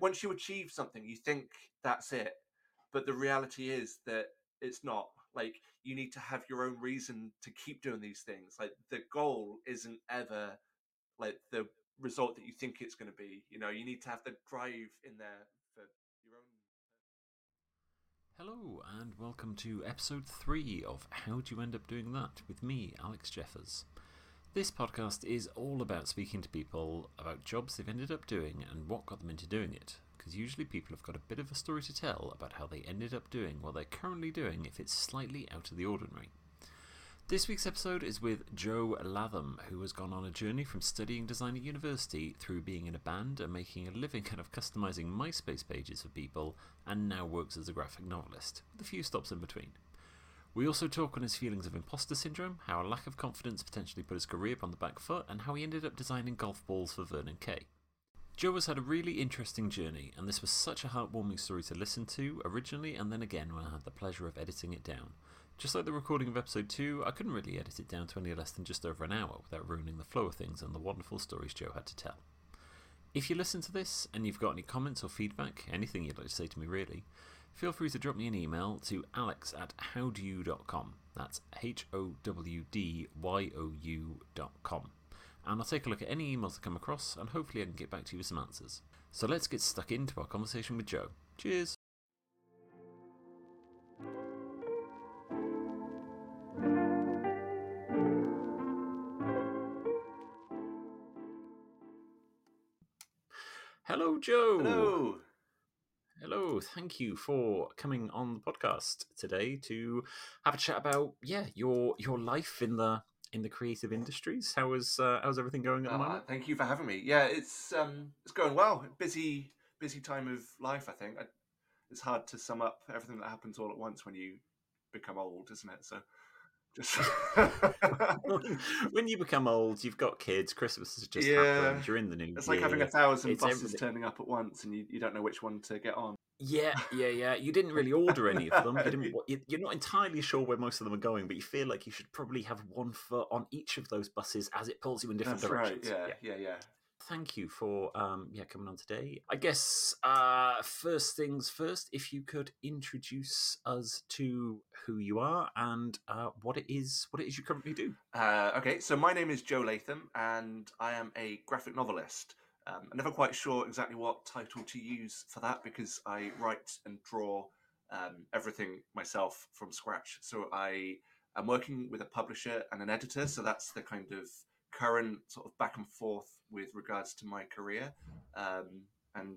once you achieve something, you think that's it, but the reality is that it's not. Like you need to have your own reason to keep doing these things. Like the goal isn't ever like the result that you think it's going to be. You know, you need to have the drive in there for your own. Hello, and welcome to episode 3 of How Do You End Up Doing That with me, Alex Jeffers. This podcast is all about speaking to people about jobs they've ended up doing and what got them into doing it, because usually people have got a bit of a story to tell about how they ended up doing what they're currently doing if it's slightly out of the ordinary. This week's episode is with Joe Latham, who has gone on a journey from studying design at university through being in a band and making a living kind of customizing MySpace pages for people, and now works as a graphic novelist, with a few stops in between. We also talk on his feelings of imposter syndrome, how a lack of confidence potentially put his career on the back foot, and how he ended up designing golf balls for Vernon Kay. Joe has had a really interesting journey, and this was such a heartwarming story to listen to originally, and then again when I had the pleasure of editing it down. Just like the recording of episode 2, I couldn't really edit it down to any less than just over an hour without ruining the flow of things and the wonderful stories Joe had to tell. If you listen to this and you've got any comments or feedback, anything you'd like to say to me really, feel free to drop me an email to alex at howdoyou.com. That's H O W D Y O U.com. And I'll take a look at any emails that come across and hopefully I can get back to you with some answers. So let's get stuck into our conversation with Joe. Cheers! Hello, Joe. Hello. Hello, thank you for coming on the podcast today to have a chat about yeah your your life in the in the creative industries. How is uh, how's everything going at the Uh, moment? thank you for having me. Yeah, it's um, it's going well. Busy, busy time of life. I think I, it's hard to sum up everything that happens all at once when you become old, isn't it? So, just when you become old, you've got kids. Christmas has just Yeah. happened. You're in the new. it's like having a thousand It's buses everything. turning up at once, and you, you don't know which one to get on. Yeah, yeah, yeah. You didn't really order any of them. You you're not entirely sure where most of them are going, but you feel like you should probably have one foot on each of those buses as it pulls you in different That's right. directions. Yeah, yeah, yeah. Thank you for um, yeah coming on today. I guess uh, first things first, if you could introduce us to who you are and uh, what it is, what it is you currently do. Uh, okay, so my name is Joe Latham, and I am a graphic novelist. Um, I'm never quite sure exactly what title to use for that because I write and draw um, everything myself from scratch. So I am working with a publisher and an editor, so that's the kind of current sort of back and forth with regards to my career. Um, and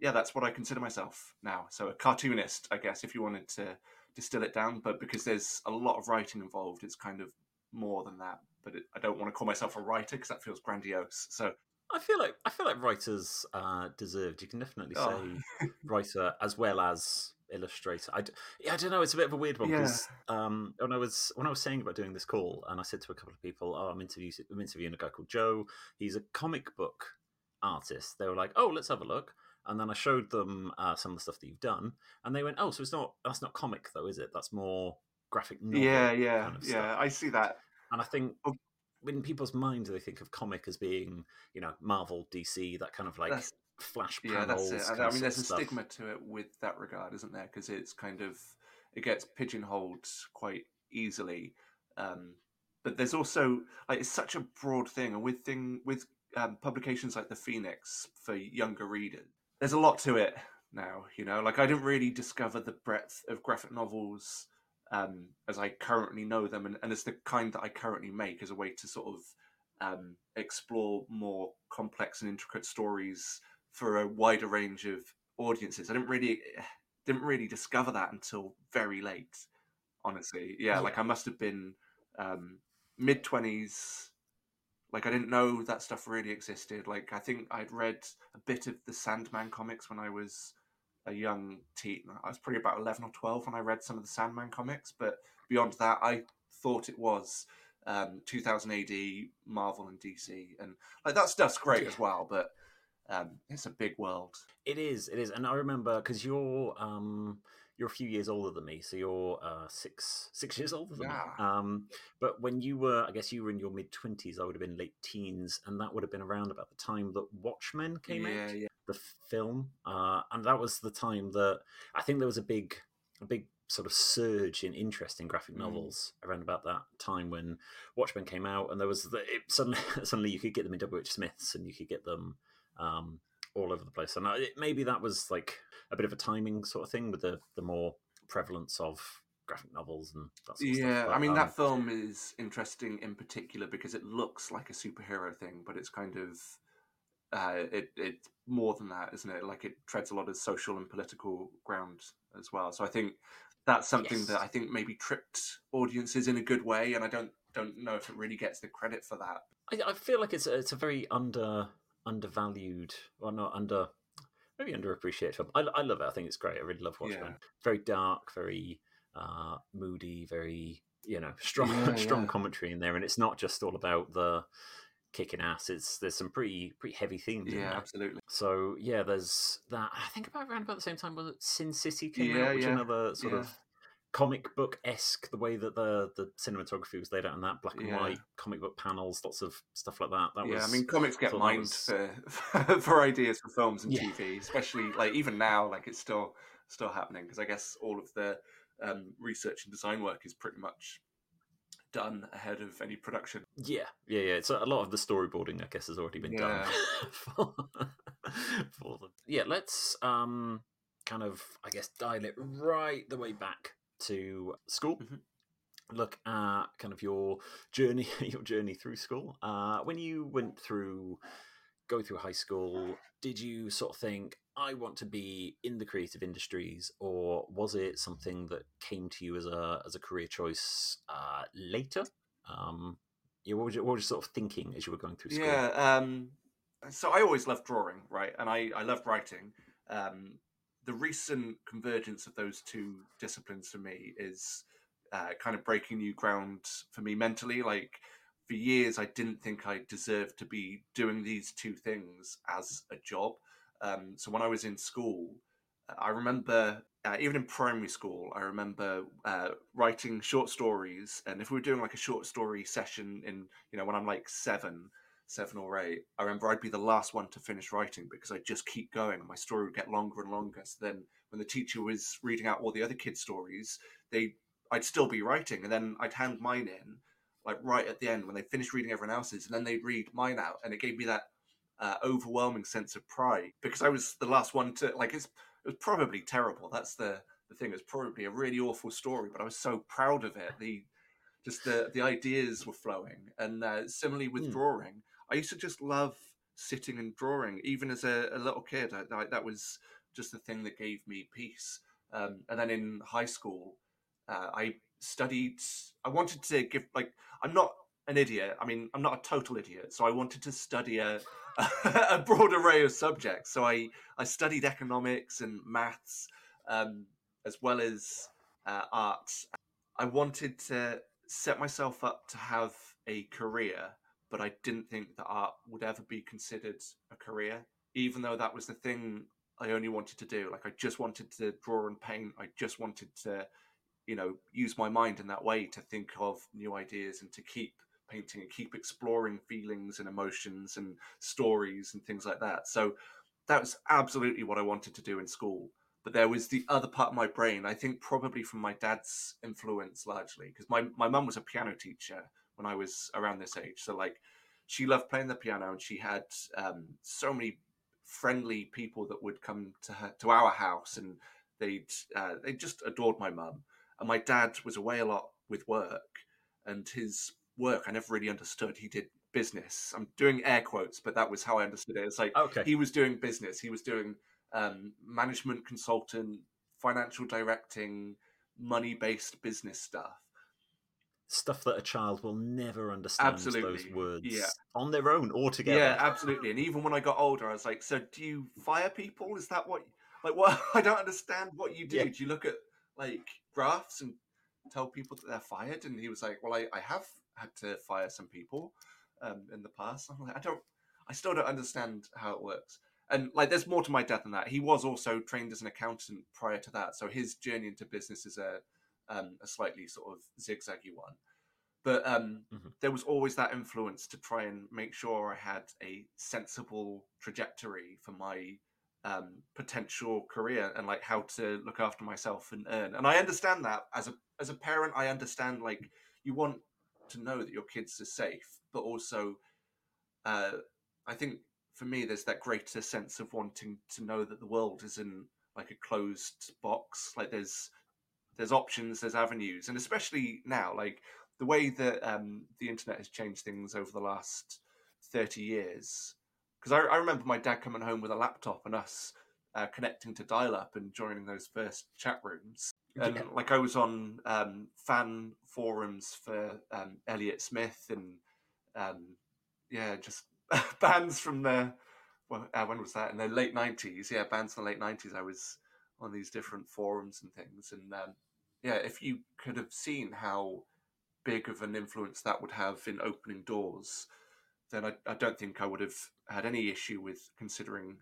yeah, that's what I consider myself now. So a cartoonist, I guess, if you wanted to distill it down. But because there's a lot of writing involved, it's kind of more than that. But it, I don't want to call myself a writer because that feels grandiose. So I feel like I feel like writers uh, deserved. You can definitely Oh. say writer as well as illustrator. I, d- yeah, I don't know. It's a bit of a weird one because um, when I was when I was saying about doing this call, and I said to a couple of people, "Oh, I'm interviewing I'm interviewing a guy called Joe. He's a comic book artist." They were like, "Oh, let's have a look." And then I showed them uh, some of the stuff that you've done, and they went, "Oh, so it's not that's not comic though, is it? That's more graphic novel." yeah, yeah, kind of yeah. stuff. I see that. And I think Oh. in people's minds, they think of comic as being, you know, Marvel, DC, that kind of like That's- flash Yeah, that's it. I, I mean, there's a stuff. stigma to it with that regard, isn't there? Because it's kind of it gets pigeonholed quite easily. Um, but there's also like it's such a broad thing, and with thing with um, publications like the Phoenix for younger readers, there's a lot to it now. You know, like I didn't really discover the breadth of graphic novels um, as I currently know them, and, and as the kind that I currently make as a way to sort of um, explore more complex and intricate stories for a wider range of audiences. I didn't really didn't really discover that until very late. Honestly, yeah, Yeah. like I must have been um, mid twenties. Like I didn't know that stuff really existed. Like I think I'd read a bit of the Sandman comics when I was a young teen. I was probably about eleven or twelve when I read some of the Sandman comics, but beyond that, I thought it was um, 2000 AD, Marvel and DC, and like that stuff's great Yeah. as well. But um, it's a big world. It is, it is, and I remember because you're um, you're a few years older than me, so you're uh, six six years older than Yeah. me. Um, but when you were, I guess you were in your mid twenties, I would have been late teens, and that would have been around about the time that Watchmen came yeah, out, yeah, the film, uh, and that was the time that I think there was a big, a big sort of surge in interest in graphic Mm. novels around about that time when Watchmen came out, and there was the, it, suddenly suddenly you could get them in WH Smiths, and you could get them. Um, all over the place, and I, maybe that was like a bit of a timing sort of thing with the the more prevalence of graphic novels and that sort of yeah. stuff. I mean, um, that film is interesting in particular because it looks like a superhero thing, but it's kind of uh, it it's more than that, isn't it? Like it treads a lot of social and political ground as well. So I think that's something Yes. that I think maybe tripped audiences in a good way, and I don't don't know if it really gets the credit for that. I, I feel like it's a, it's a very under undervalued or not under maybe underappreciated film. I, I love it. I think it's great. I really love Watchmen. Yeah. Very dark, very uh, moody, very you know strong Yeah, strong yeah. commentary in there, and it's not just all about the kicking ass. It's there's some pretty pretty heavy themes in Yeah, there. absolutely. So yeah, there's that. I think about around about the same time was it Sin City came Yeah, out, which another sort of comic book esque the way that the the cinematography was laid out in that black and Yeah. white comic book panels, lots of stuff like that. That yeah, was I mean, comics get mined was- for for ideas for films and Yeah. TV, especially like even now, like it's still still happening because I guess all of the um, research and design work is pretty much done ahead of any production. yeah, yeah, yeah. It's a lot of the storyboarding, I guess, has already been done Yeah. for, for them. Yeah, let's um kind of I guess dial it right the way back to school. Mhm. Look at kind of your journey, your journey through school. Uh, when you went through, go through high school, did you sort of think I want to be in the creative industries, or was it something that came to you as a as a career choice uh, later? Um, yeah, what was, your, what was your sort of thinking as you were going through school? Yeah. Um, so I always loved drawing, right, and I I loved writing. Um, the recent convergence of those two disciplines for me is uh, kind of breaking new ground for me mentally. Like for years, I didn't think I deserved to be doing these two things as a job. Um, so when I was in school, I remember uh, even in primary school, I remember uh, writing short stories. And if we were doing like a short story session in, you know, when I'm like seven, seven or eight, I remember I'd be the last one to finish writing because I'd just keep going and my story would get longer and longer. So then when the teacher was reading out all the other kids' stories, they I'd still be writing and then I'd hand mine in like right at the end when they finished reading everyone else's and then they'd read mine out and it gave me that uh, overwhelming sense of pride because I was the last one to like it's it was probably terrible. That's the the thing. It's probably a really awful story, but I was so proud of it. The just the the ideas were flowing, and uh, similarly with Hmm. drawing, I used to just love sitting and drawing. Even as a, a little kid, I, I, that was just the thing that gave me peace. Um, and then in high school, uh, I studied. I wanted to give like I'm not an idiot. I mean, I'm not a total idiot. So I wanted to study a a broad array of subjects. So I I studied economics and maths, um, as well as uh, art. I wanted to set myself up to have a career, but I didn't think that art would ever be considered a career, even though that was the thing I only wanted to do. Like I just wanted to draw and paint. I just wanted to, you know, use my mind in that way to think of new ideas and to keep painting and keep exploring feelings and emotions and stories and things like that. So that was absolutely what I wanted to do in school. But there was the other part of my brain, I think probably from my dad's influence largely, because my, my mum was a piano teacher when I was around this age. So, like, she loved playing the piano and she had um, so many friendly people that would come to her to our house and they'd uh, they just adored my mum. And my dad was away a lot with work and his work I never really understood. He did business. I'm doing air quotes but that was how I understood it. It's like Okay. he was doing business. He was doing um, management consultant financial directing money based business stuff Stuff that a child will never understand absolutely. those words yeah. on their own or together. Yeah, absolutely. And even when I got older, I was like, "So, do you fire people? Is that what? Like, what? I don't understand what you do. Yeah. Do you look at like graphs and tell people that they're fired?" And he was like, "Well, I, I have had to fire some people um, in the past." I'm like, "I don't, I still don't understand how it works." and like there's more to my dad than that. He was also trained as an accountant prior to that, so his journey into business is a um, a slightly sort of zigzaggy one. But um, Mhm. there was always that influence to try and make sure I had a sensible trajectory for my um, potential career and like how to look after myself and earn. And I understand that as a as a parent, I understand like you want to know that your kids are safe, but also uh, I think for me there's that greater sense of wanting to know that the world isn't like a closed box. Like there's there's options, there's avenues, and especially now, like the way that um, the internet has changed things over the last thirty years. Because I, I remember my dad coming home with a laptop and us uh, connecting to dial-up and joining those first chat rooms. And Yeah. like I was on um, fan forums for um, Elliott Smith and um, yeah, just bands from the well, uh, when was that in the late nineties? Yeah, bands from the late nineties. I was on these different forums and things, and um, yeah, if you could have seen how big of an influence that would have in opening doors, then I, I don't think I would have had any issue with considering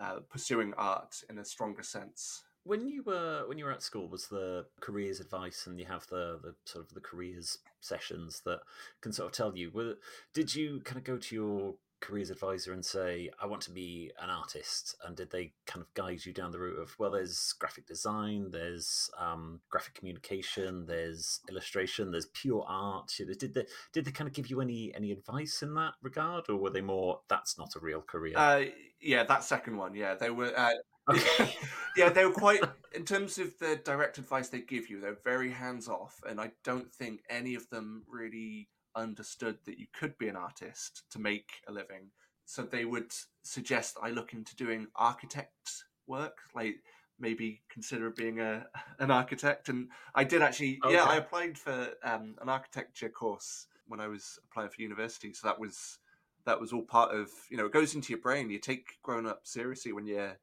uh, pursuing art in a stronger sense. When you were when you were at school, was the careers advice, and you have the the sort of the careers sessions that can sort of tell you? Were, did you kind of go to your careers advisor and say, "I want to be an artist," and did they kind of guide you down the route of well, there's graphic design, there's um, graphic communication, there's illustration, there's pure art. Did they did they kind of give you any any advice in that regard, or were they more that's not a real career? Uh, yeah, that second one. Yeah, they were. Uh, okay. yeah, they were quite. In terms of the direct advice they give you, they're very hands off, and I don't think any of them really understood that you could be an artist to make a living. So they would suggest I look into doing architect work, like maybe consider being a an architect. And I did actually. Yeah, I applied for um, an architecture course when I was applying for university. So that was that was all part of you know it goes into your brain. You take grown up seriously when you're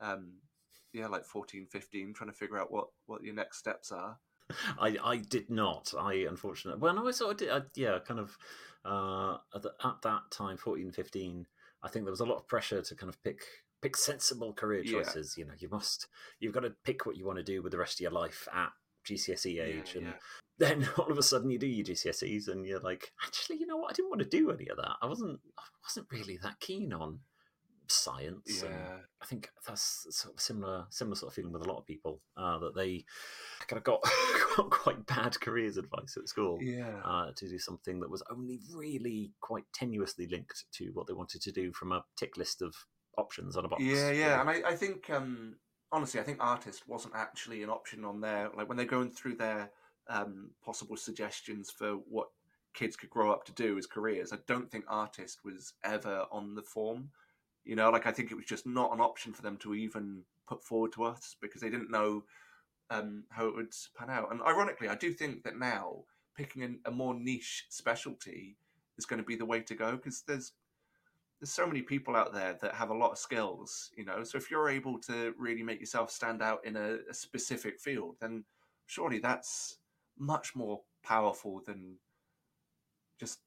um, yeah, like 14, 15, trying to figure out what, what your next steps are. I, I did not. I unfortunately. Well, no, I sort of did. I, yeah, kind of. Uh, at, the, at that time, 14, 15, I think there was a lot of pressure to kind of pick pick sensible career Yeah. choices. You know, you must. You've got to pick what you want to do with the rest of your life at GCSE age, Yeah, and yeah. then all of a sudden you do your GCSEs, and you're like, actually, you know what? I didn't want to do any of that. I wasn't. I wasn't really that keen on science. and Yeah. I think that's sort of similar, similar sort of feeling with a lot of people uh, that they kind of got, got quite bad careers advice at school Yeah. uh, to do something that was only really quite tenuously linked to what they wanted to do from a tick list of options on a box. Yeah, yeah. And I, I think, um, honestly, I think artist wasn't actually an option on there. Like when they're going through their um, possible suggestions for what kids could grow up to do as careers, I don't think artist was ever on the form. You know, like I think it was just not an option for them to even put forward to us because they didn't know um, how it would pan out. And ironically, I do think that now picking an, a more niche specialty is going to be the way to go because there's there's so many people out there that have a lot of skills, you know. So if you're able to really make yourself stand out in a, a specific field, then surely that's much more powerful than just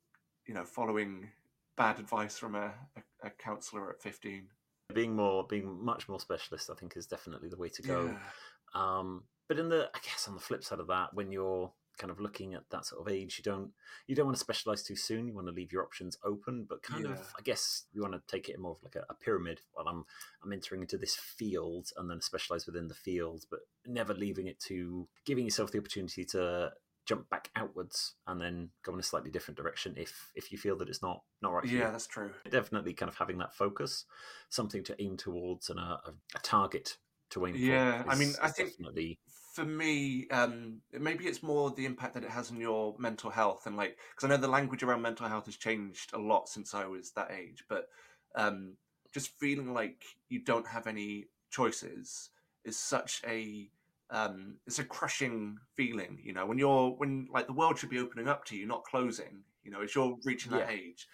you know following bad advice from a, a, a counselor at 15 being more, being much more specialist, I think, is definitely the way to go. Yeah. Um, but in the, I guess, on the flip side of that, when you're kind of looking at that sort of age, you don't you don't want to specialize too soon. You want to leave your options open, but kind Yeah. of, I guess, you want to take it in more of like a, a pyramid. Well, I'm I'm entering into this field and then specialize within the field, but never leaving it to giving yourself the opportunity to jump back outwards and then go in a slightly different direction if if you feel that it's not not right yeah that's true definitely kind of having that focus, something to aim towards, and a, a, target to aim for. Yeah, I mean, I think- definitely for me, um, maybe it's more the impact that it has on your mental health, and like, because I know the language around mental health has changed a lot since I was that age, but um, just feeling like you don't have any choices is such a um, it's a crushing feeling, you know, when you're when like the world should be opening up to you, not closing, you know, as you're reaching that Yeah. age.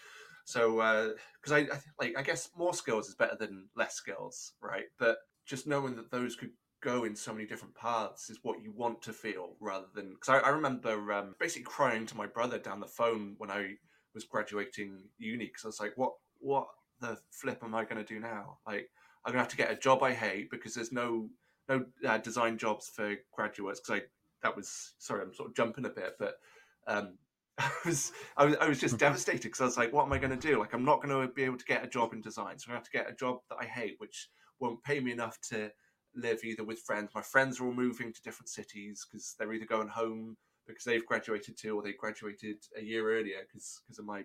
So, because I, I th- like, I guess more skills is better than less skills, right? But just knowing that those could go in so many different paths is what you want to feel rather than because I, I remember um, basically crying to my brother down the phone when I was graduating uni because I was like, what what the flip am I going to do now? Like, I'm going to have to get a job I hate because there's no no uh, design jobs for graduates. Because I that was sorry, I'm sort of jumping a bit, but um, I was I was, I was just devastated because I was like, what am I going to do? Like, I'm not going to be able to get a job in design, so I have to get a job that I hate, which won't pay me enough to live either with friends. My friends are all moving to different cities because they're either going home because they've graduated too, or they graduated a year earlier because because of my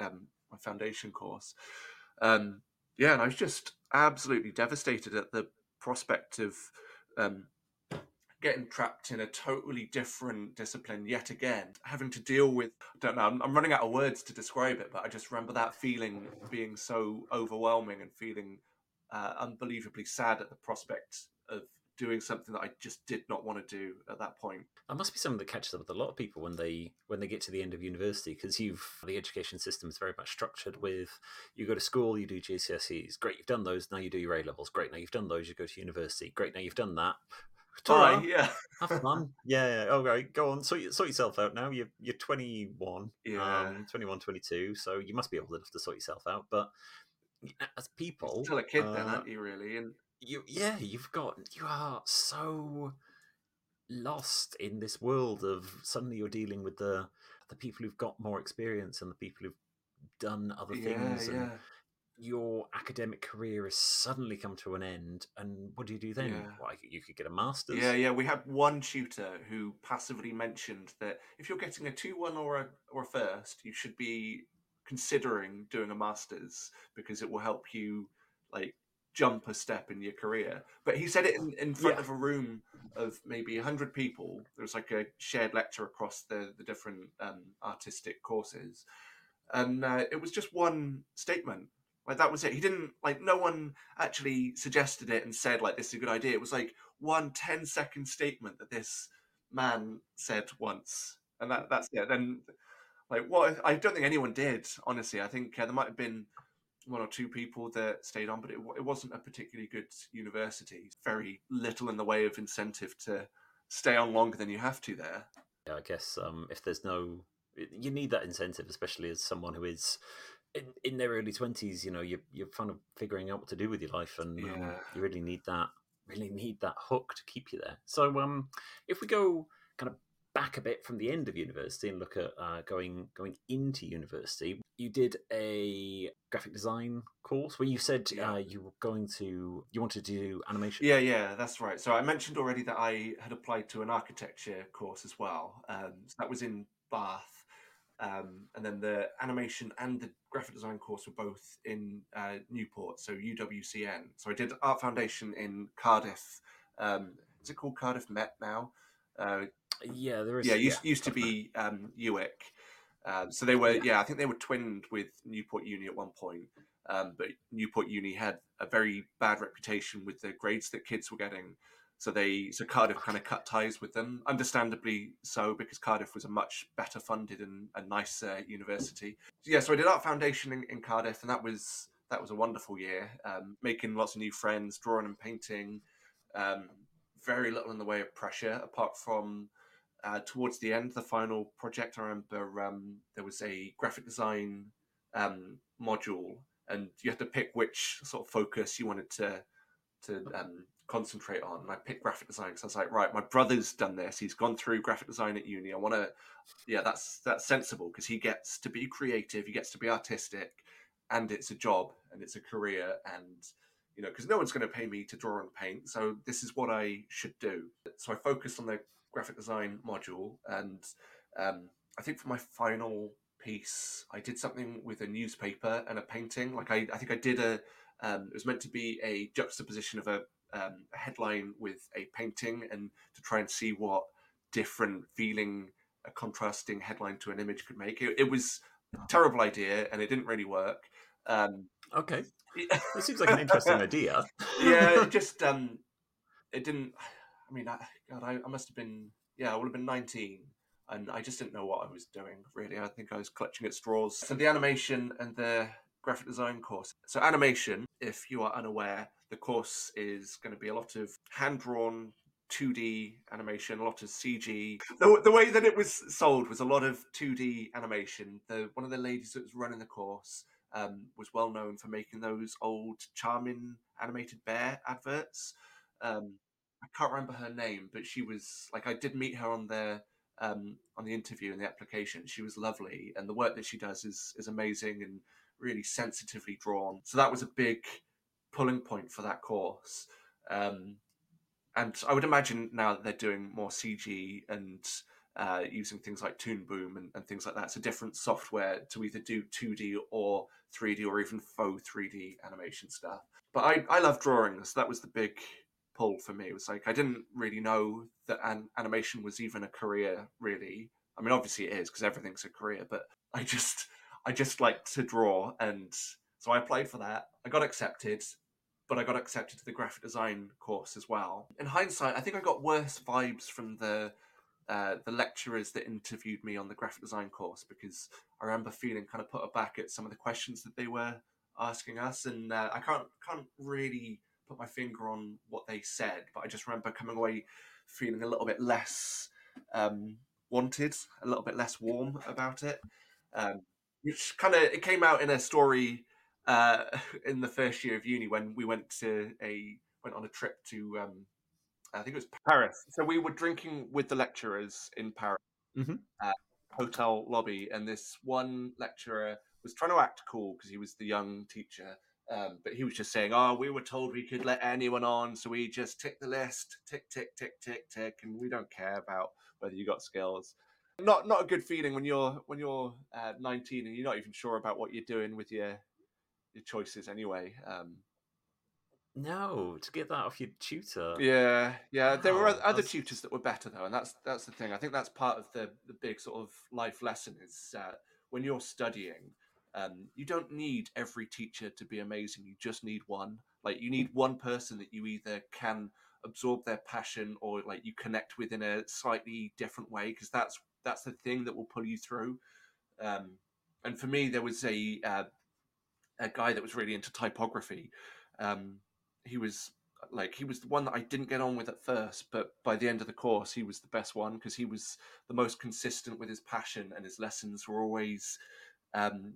um, my foundation course. Um, yeah, and I was just absolutely devastated at the prospect of um, getting trapped in a totally different discipline yet again, having to deal with. I don't know. I'm, I'm running out of words to describe it, but I just remember that feeling being so overwhelming and feeling uh, unbelievably sad at the prospect doing something that I just did not want to do at that point. That must be something that catches up with a lot of people when they when they get to the end of university because you've the education system is very much structured with you go to school, you do GCSEs, great, you've done those, now you do your A levels, great, now you've done those, you go to university, great, now you've done that. Ta-ra, yeah, have fun, yeah, yeah. Okay, go on, sort, sort yourself out now. You're you're 21, yeah, um, 21, 22, so you must be old enough to sort yourself out. But as people, still a kid uh, then, aren't you? Really, and you yeah you've got you are so lost in this world of suddenly you're dealing with the the people who've got more experience and the people who've done other things yeah, and yeah. your academic career has suddenly come to an end and what do you do then Yeah. well, you could get a master's Yeah, yeah. We had one tutor who passively mentioned that if you're getting a two one or a or a first, you should be considering doing a masters because it will help you like jump a step in your career. But he said it in, in front Yeah. of a room of maybe hundred people. There was like a shared lecture across the the different um, artistic courses, and uh, it was just one statement. Like that was it. He didn't like. No one actually suggested it and said like this is a good idea. It was like one 10 second statement that this man said once, and that that's it. And like what I don't think anyone did. Honestly, I think uh, there might have been one or two people that stayed on, but it, it wasn't a particularly good university. Very little in the way of incentive to stay on longer than you have to there. Yeah, I guess um, if there's no, you need that incentive, especially as someone who is in, in their early twenties. You know, you're you're kind of figuring out what to do with your life, and um, you really need that, really need that hook to keep you there. So, um, if we go kind of back a bit from the end of university and look at uh, going going into university, you did a graphic design course where you said Yeah. uh, you were going to you wanted to do animation. Yeah, yeah, that's right. So I mentioned already that I had applied to an architecture course as well. Um, so that was in Bath. Um, and then the animation and the graphic design course were both in uh, Newport, so UWCN. So I did Art Foundation in Cardiff. Um, is it called Cardiff Met now? Uh, yeah, there is. yeah, used, used to be um, UWIC. Um, so they were, Yeah. yeah. I think they were twinned with Newport Uni at one point. Um, but Newport Uni had a very bad reputation with the grades that kids were getting. So they, so Cardiff kind of cut ties with them, understandably so, because Cardiff was a much better funded and a nicer university. Yeah, so I did Art Foundation in, in Cardiff, and that was that was a wonderful year. Um, making lots of new friends, drawing and painting. Um, very little in the way of pressure, apart from uh, towards the end, the final project, I remember um, there was a graphic design um, module, and you had to pick which sort of focus you wanted to to um, concentrate on. And I picked graphic design because I was like, right, my brother's done this. He's gone through graphic design at uni. I want to, yeah, that's that's sensible because he gets to be creative, he gets to be artistic, and it's a job and it's a career and you know because no one's going to pay me to draw and paint so this is what i should do. So i focused on the graphic design module and um, i think for my final piece i did something with a newspaper and a painting. Like i, I think i did a um, it was meant to be a juxtaposition of a, um, a headline with a painting and to try and see what different feeling a contrasting headline to an image could make. It, it was a terrible idea and it didn't really work. Um, Okay, that seems like an interesting idea. yeah, it just um, it didn't. I mean, I, God, I, I must have been yeah, I would have been nineteen, and I just didn't know what I was doing. Really, I think I was clutching at straws. So the animation and the graphic design course. So animation, if you are unaware, the course is going to be a lot of hand drawn. 2D animation, a lot of CG. The, the way that it was sold was a lot of 2D animation. The one of the ladies that was running the course um, was well known for making those old charming animated bear adverts. Um, I can't remember her name, but she was like I did meet her on the um, on the interview and the application. She was lovely, and the work that she does is is amazing and really sensitively drawn. So that was a big pulling point for that course. Um, and I would imagine now that they're doing more CG and uh, using things like Toon Boom and, and, things like that. It's a different software to either do 2D or 3D or even faux 3D animation stuff. But I, I love drawing, so that was the big pull for me. It was like I didn't really know that an- animation was even a career, really. I mean, obviously it is because everything's a career, but I just I just like to draw, and so I applied for that. I got accepted, but I got accepted to the graphic design course as well. In hindsight, I think I got worse vibes from the uh, the lecturers that interviewed me on the graphic design course because I remember feeling kind of put aback at some of the questions that they were asking us, and uh, I can't can't really put my finger on what they said, but I just remember coming away feeling a little bit less um, wanted, a little bit less warm about it. Um, which kind of it came out in a story uh, in the first year of uni when we went to a went on a trip to um, I think it was Paris. So we were drinking with the lecturers in Paris mm-hmm. at hotel lobby, and this one lecturer was trying to act cool because he was the young teacher. Um, but he was just saying, "Oh, we were told we could let anyone on, so we just tick the list, tick, tick, tick, tick, tick, and we don't care about whether you got skills." not not a good feeling when you're when you're uh, 19 and you're not even sure about what you're doing with your your choices anyway. Um, no, to get that off your tutor. Yeah, yeah. There were other that's... tutors that were better though, and that's that's the thing. I think that's part of the the big sort of life lesson is uh, when you're studying. Um, you don't need every teacher to be amazing. You just need one. Like you need one person that you either can absorb their passion or like you connect with in a slightly different way because that's that's the thing that will pull you through. Um, and for me, there was a uh, a guy that was really into typography. Um, he was like he was the one that I didn't get on with at first, but by the end of the course, he was the best one because he was the most consistent with his passion, and his lessons were always. Um,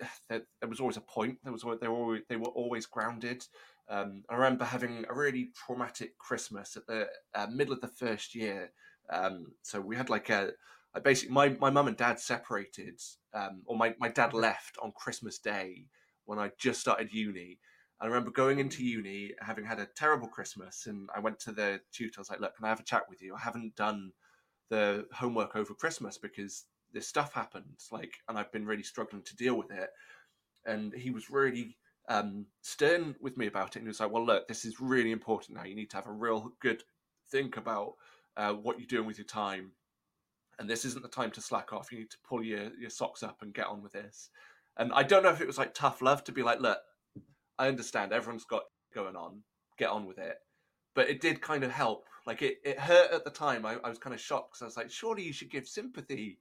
there, there, was always a point. There was they were always, they were always grounded. Um, I remember having a really traumatic Christmas at the uh, middle of the first year um, so we had like a, a basically my my mum and dad separated, um, or my my dad left on Christmas Day when I just started uni. I remember going into uni, having had a terrible Christmas, and I went to the tutor. I was like, "Look, can I have a chat with you? I haven't done the homework over Christmas because this stuff happened, like, and I've been really struggling to deal with it." And he was really um, stern with me about it, and he was like, "Well, look, this is really important now. You need to have a real good think about uh, what you're doing with your time. And this isn't the time to slack off. You need to pull your, your socks up and get on with this. And I don't know if it was like tough love to be like, look, I understand everyone's got going on, get on with it. But it did kind of help. Like it, it hurt at the time. I, I was kind of shocked because I was like, surely you should give sympathy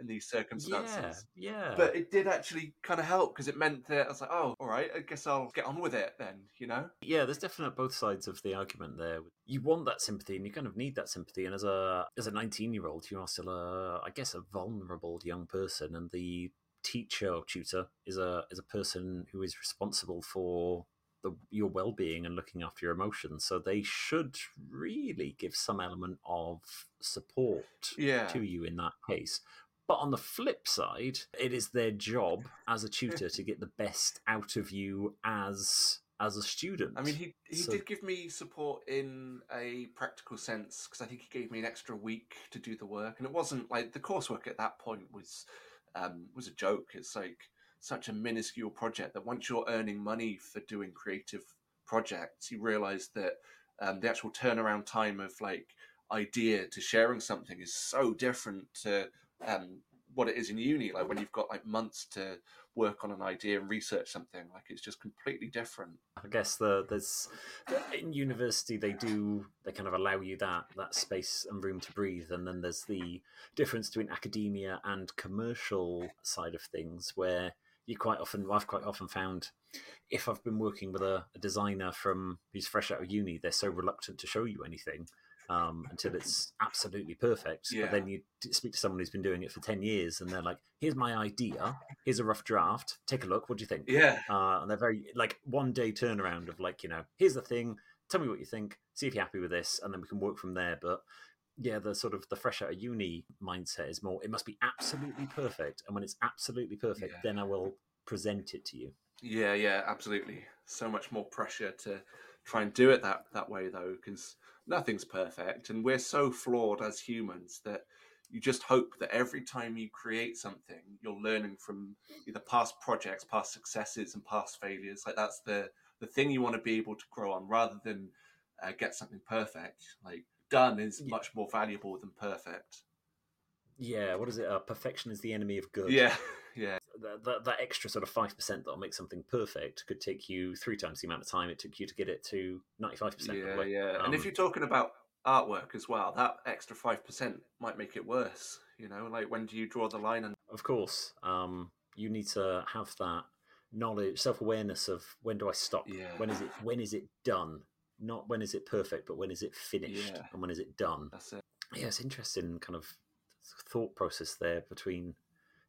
in these circumstances. Yeah, yeah. But it did actually kind of help because it meant that I was like, oh, all right, I guess I'll get on with it then, you know? Yeah, there's definitely both sides of the argument there. You want that sympathy and you kind of need that sympathy. And as a as a 19 year old, you are still a, I guess, a vulnerable young person. And the teacher or tutor is a is a person who is responsible for the, your well-being and looking after your emotions so they should really give some element of support yeah. to you in that case but on the flip side, it is their job as a tutor to get the best out of you as as a student. I mean, he he so, did give me support in a practical sense because I think he gave me an extra week to do the work, and it wasn't like the coursework at that point was um, was a joke. It's like such a minuscule project that once you're earning money for doing creative projects, you realise that um, the actual turnaround time of like idea to sharing something is so different to um, what it is in uni. Like when you've got like months to work on an idea and research something, like it's just completely different. I guess the there's in university they do they kind of allow you that that space and room to breathe, and then there's the difference between academia and commercial side of things where you quite often I've quite often found if I've been working with a, a designer from who's fresh out of uni, they're so reluctant to show you anything um, until it's absolutely perfect. Yeah. But then you speak to someone who's been doing it for 10 years and they're like, here's my idea, here's a rough draft, take a look, what do you think? Yeah, Uh, and they're very, like, one day turnaround of, like, you know, here's the thing, tell me what you think, see if you're happy with this, and then we can work from there. But yeah, the sort of the fresh out of uni mindset is more, it must be absolutely perfect. And when it's absolutely perfect, Yeah. then I will present it to you. yeah, yeah, absolutely. So much more pressure to try and do it that that way though, because nothing's perfect, and we're so flawed as humans that you just hope that every time you create something, you're learning from either past projects, past successes, and past failures. Like that's the the thing you want to be able to grow on, rather than uh, get something perfect. Like done is much more valuable than perfect. Yeah, what is it? Uh, perfection is the enemy of good. Yeah, yeah, that, that, that extra sort of 5% that'll make something perfect could take you three times the amount of time it took you to get it to 95% of the yeah, yeah. and if Um, you're talking about artwork as well, that extra five percent might make it worse. You know, like when do you draw the line? And Of course, um, you need to have that knowledge, self-awareness of when do I stop? Yeah. When is it? When is it done? Not when is it perfect, but when is it finished, Yeah. and when is it done? that's it. Yeah, it's interesting kind of thought process there between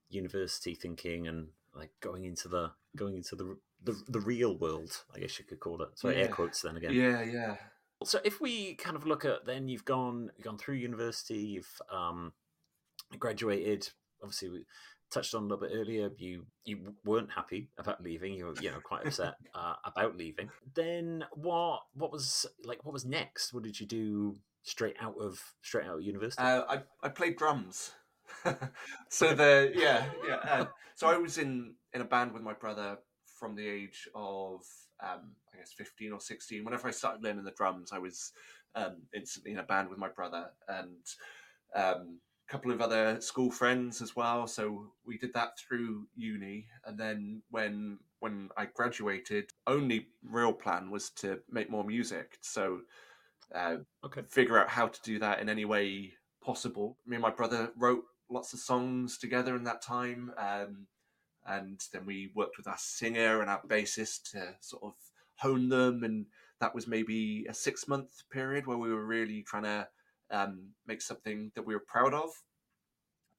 university thinking and like going into the going into the the, the real world, I guess you could call it. So air quotes then again. Yeah, yeah, So if we kind of look at then you've gone you've gone through university, you've um, graduated. Obviously, we touched on a little bit earlier. You you weren't happy about leaving. You were you know quite upset uh, about leaving. Then what what was like what was next? What did you do straight out of straight out of university? Uh, I I played drums. so the yeah yeah. Uh, so I was in in a band with my brother from the age of um, I guess fifteen or sixteen. Whenever I started learning the drums, I was um, instantly in a band with my brother and um, a couple of other school friends as well. So we did that through uni, and then when when I graduated, only real plan was to make more music. So. Uh, okay. figure out how to do that in any way possible. Me and my brother wrote lots of songs together in that time, um, and then we worked with our singer and our bassist to sort of hone them. And that was maybe a six month period where we were really trying to um, make something that we were proud of.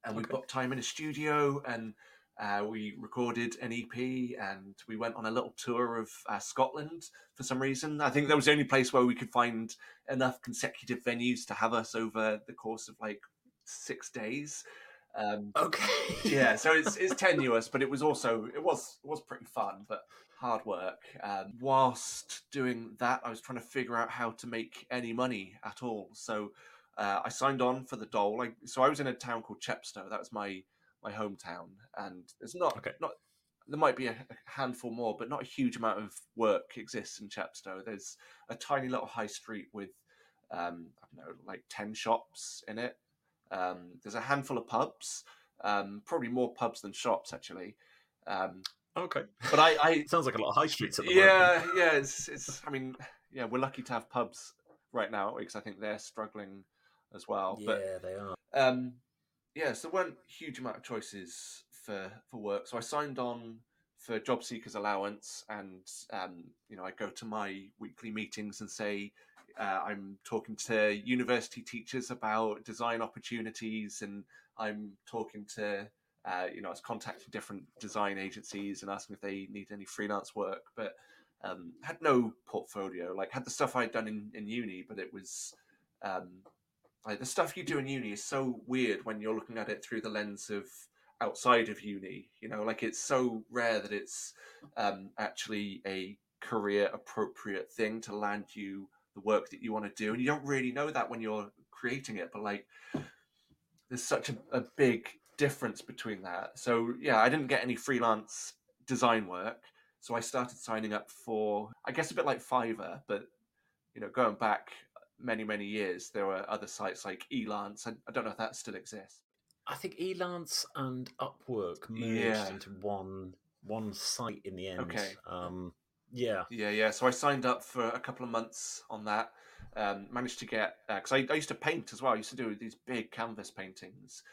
And we Okay. booked time in a studio and uh, we recorded an EP and we went on a little tour of uh, Scotland for some reason. I think that was the only place where we could find enough consecutive venues to have us over the course of like six days. Um, Okay. yeah, so it's it's tenuous, but it was also it was it was pretty fun, but hard work. Um, whilst doing that, I was trying to figure out how to make any money at all. So uh, I signed on for the Dole. Like, so I was in a town called Chepstow. That was my my hometown, and it's not Okay. not there might be a a handful more, but not a huge amount of work exists in Chepstow. There's a tiny little high street with um, I don't know, like ten shops in it. Um, there's a handful of pubs, um, probably more pubs than shops actually. Um, okay. but I, I Sounds like a lot of high streets at the moment. yeah, yeah, it's it's. I mean, yeah, we're lucky to have pubs right now because I think they're struggling as well. But Yeah, they are. um, yeah, so there weren't huge amount of choices for for work. So I signed on for job seekers allowance, and um, you know I go to my weekly meetings and say uh, I'm talking to university teachers about design opportunities, and I'm talking to uh, you know I was contacting different design agencies and asking if they need any freelance work, but um, had no portfolio. Like had the stuff I'd done in, in uni, but it was um, like the stuff you do in uni is so weird when you're looking at it through the lens of outside of uni. You know, like it's so rare that it's um, actually a career appropriate thing to land you the work that you want to do, and you don't really know that when you're creating it. But like, there's such a, a big difference between that. So yeah, I didn't get any freelance design work, so I started signing up for, I guess, a bit like Fiverr, but you know, going back many many years, there were other sites like Elance. and I don't know if that still exists. I think Elance and Upwork merged Yeah. into one one site in the end. Okay. Um, yeah. Yeah, yeah. So I signed up for a couple of months on that. Um, managed to get because I, I used to paint as well. I used to do these big canvas paintings.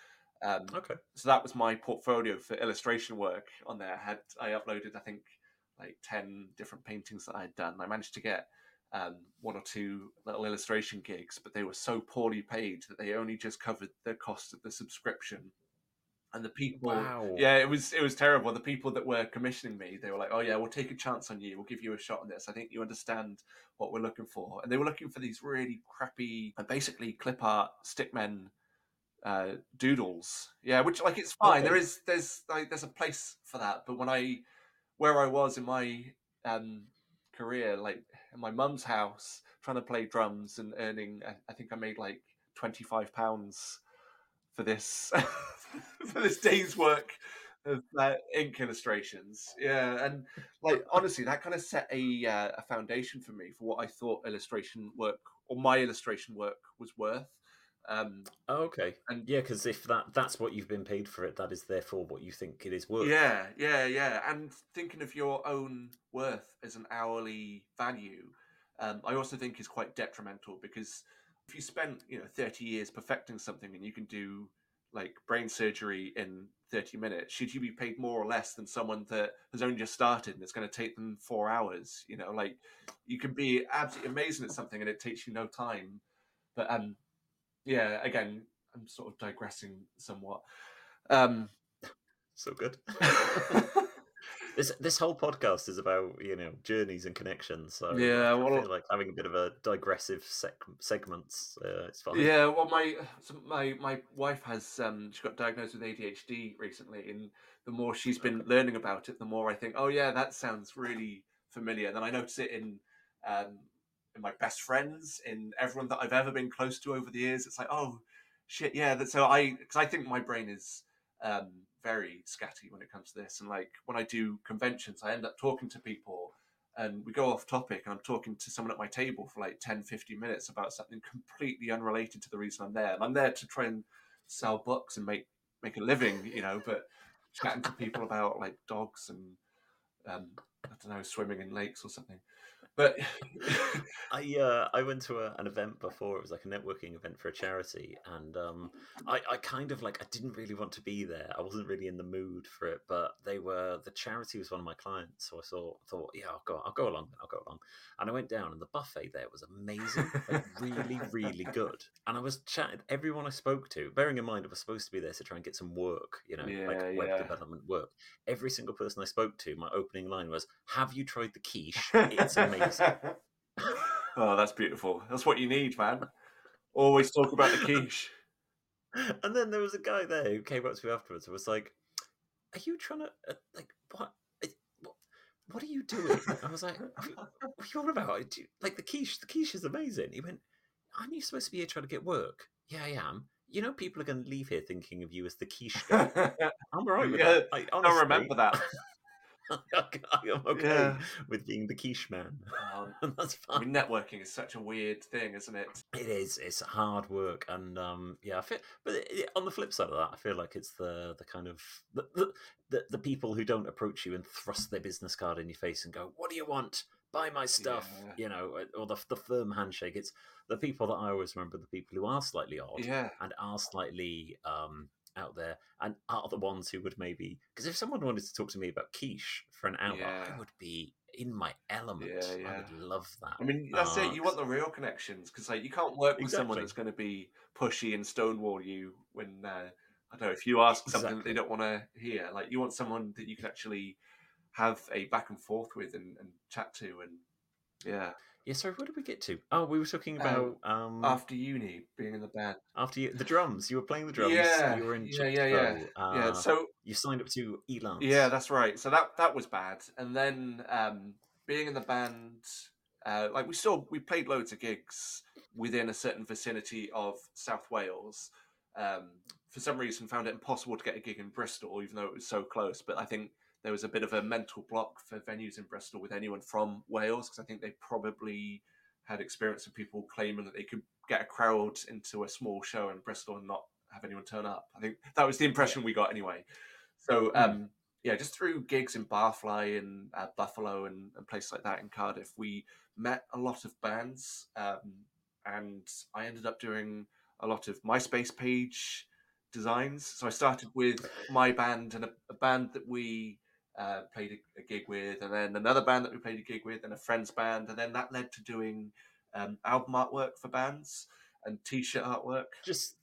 Um, Okay. so that was my portfolio for illustration work on there. I had I uploaded I think like ten different paintings that I had done. I managed to get um, one or two little illustration gigs, but they were so poorly paid that they only just covered the cost of the subscription. And the people, Wow. yeah, it was it was terrible. The people that were commissioning me, they were like, "Oh yeah, we'll take a chance on you. We'll give you a shot on this. I think you understand what we're looking for." And they were looking for these really crappy, uh, basically clip art stickmen uh, doodles. Yeah, which like it's fine. There Okay. is there's like there's a place for that. But when I where I was in my um, career, like in my mum's house, trying to play drums and earning, I, I think I made like twenty five pounds for this for this day's work of uh, ink illustrations. Yeah, and like honestly, that kind of set a uh, a foundation for me for what I thought illustration work or my illustration work was worth. Um, Oh, okay. And- yeah, because if that that's what you've been paid for it, that is therefore what you think it is worth. Yeah, yeah, yeah. And thinking of your own worth as an hourly value, um, I also think is quite detrimental because if you spent you know thirty years perfecting something and you can do like brain surgery in thirty minutes, should you be paid more or less than someone that has only just started and it's going to take them four hours? You know, like you can be absolutely amazing at something and it takes you no time. But um, yeah, again, I'm sort of digressing somewhat. Um, So good. this this whole podcast is about you know journeys and connections. So Yeah, I well- feel like having a bit of a digressive sec- segments. Uh, it's fine. Yeah, well, my so my my wife has um she got diagnosed with ADHD recently, and the more she's been learning about it, the more I think, oh yeah, that sounds really familiar. Then I notice it in um in my best friends, in everyone that I've ever been close to over the years. It's like, oh shit, yeah. That so I because I think my brain is um very scatty when it comes to this, and like when I do conventions, I end up talking to people and we go off topic and I'm talking to someone at my table for like 10, 15 minutes about something completely unrelated to the reason I'm there. And I'm there to try and sell books and make make a living, you know, but chatting to people about like dogs and um, I don't know, swimming in lakes or something. But I uh, I went to a, an event before. It was like a networking event for a charity, and um, I, I kind of like I didn't really want to be there. I wasn't really in the mood for it, but they were the charity was one of my clients, so I thought thought yeah I'll go I'll go along I'll go along, and I went down and the buffet there was amazing, like really really good, and I was chatting everyone I spoke to, bearing in mind I was supposed to be there to try and get some work, you know, like web yeah. development work. Every single person I spoke to, my opening line was, "Have you tried the quiche? It's amazing." oh, that's beautiful. That's what you need, man. Always talk about the quiche. and then there was a guy there who came up to me afterwards and was like, "Are you trying to uh, like what? uh, What, are you doing?" I was like, "What are you on about? You- like the quiche? The quiche is amazing." He went, "Aren't you supposed to be here trying to get work?" Yeah, I am. You know, people are going to leave here thinking of you as the quiche guy. I'm all right with Yeah, that. I, I honestly, remember that. I am okay Yeah. with being the quiche man. Um, That's I fine. mean, networking is such a weird thing, isn't it? It is. It's hard work, and um, yeah, I feel. But it, it- on the flip side of that, I feel like it's the the kind of the, the the the people who don't approach you and thrust their business card in your face and go, "What do you want? Buy my stuff," Yeah. you know, or the the firm handshake. It's the people that I always remember. The people who are slightly odd Yeah. and are slightly um out there, and are the ones who would maybe because if someone wanted to talk to me about quiche for an hour, Yeah. I would be in my element. Yeah, I would love that. I mean, that's Uh, it. You want the real connections because, like, you can't work with someone that's going to be pushy and stonewall you when uh, I don't know if you ask something that they don't want to hear. Like, you want someone that you can actually have a back and forth with and, and chat to, and yeah. Yeah, sorry, where did we get to? Oh, we were talking about um, After uni, being in the band. after you, the drums. You were playing the drums. Yeah, you were in yeah, yeah, yeah. Pro, yeah. uh, So you signed up to Elance. Yeah, that's right. So that that was bad. And then um, being in the band, uh, like we still we played loads of gigs within a certain vicinity of South Wales. Um, for some reason, found it impossible to get a gig in Bristol, even though it was so close. But I think there was a bit of a mental block for venues in Bristol with anyone from Wales because I think they probably had experience of people claiming that they could get a crowd into a small show in Bristol and not have anyone turn up. I think that was the impression we got anyway. So um, yeah, just through gigs in Barfly and uh, Buffalo and, and places like that in Cardiff, we met a lot of bands, um, and I ended up doing a lot of MySpace page designs. So I started with my band and a, a band that we uh, played a, a, gig with, and then another band that we played a gig with, and a friend's band, and then that led to doing um, album artwork for bands and t-shirt artwork. Just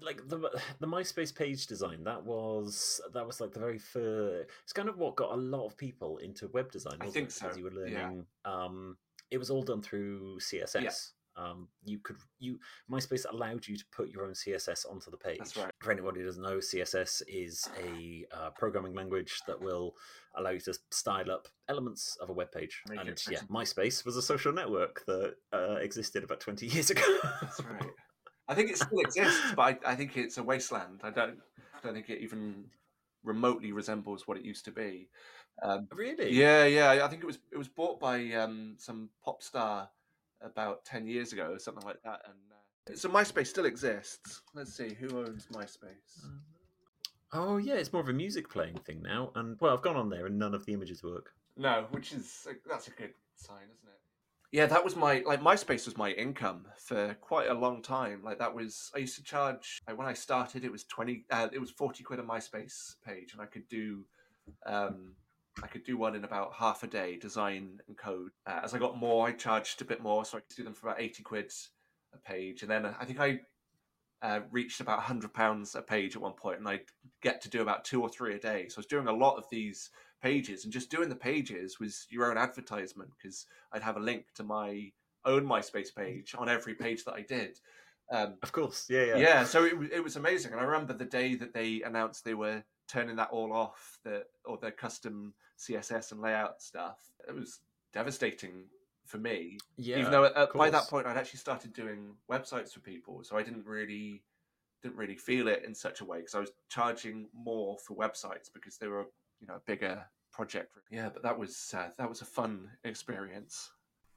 like the the MySpace page design that was that was like the very first. It's kind of what got a lot of people into web design. I think it? so. you were learning. Yeah. Um, it was all done through CSS. Yeah. Um, you could you MySpace allowed you to put your own CSS onto the page. Right. For anybody who doesn't know, CSS is a uh, programming language that will allow you to style up elements of a web page. Make and yeah, MySpace was a social network that uh, existed about twenty years ago. That's right. I think it still exists, but I, I, think it's a wasteland. I don't don't think it even remotely resembles what it used to be. Um, really? Yeah, yeah. I think it was it was bought by um, some pop star about 10 years ago or something like that. And uh, so MySpace still exists. Let's see, who owns MySpace? Um, oh, yeah, it's more of a music playing thing now. And, well, I've gone on there and none of the images work. No, which is, that's a good sign, isn't it? Yeah, that was my, like, MySpace was my income for quite a long time. Like, that was, I used to charge, like, when I started, it was 20, uh, it was 40 quid a MySpace page, and I could do, um, I could do one in about half a day, design and code. Uh, as I got more, I charged a bit more, so I could do them for about eighty quid a page. And then I think I uh, reached about hundred pounds a page at one point, and I get to do about two or three a day. So I was doing a lot of these pages, and just doing the pages was your own advertisement because I'd have a link to my own MySpace page on every page that I did. Um, of course, yeah, yeah, yeah. So it it was amazing, and I remember the day that they announced they were turning that all off, the or the custom CSS and layout stuff. It was devastating for me. Yeah. Even though at, by that point I'd actually started doing websites for people, so I didn't really didn't really feel it in such a way because I was charging more for websites because they were you know a bigger project. Yeah, but that was uh, that was a fun experience.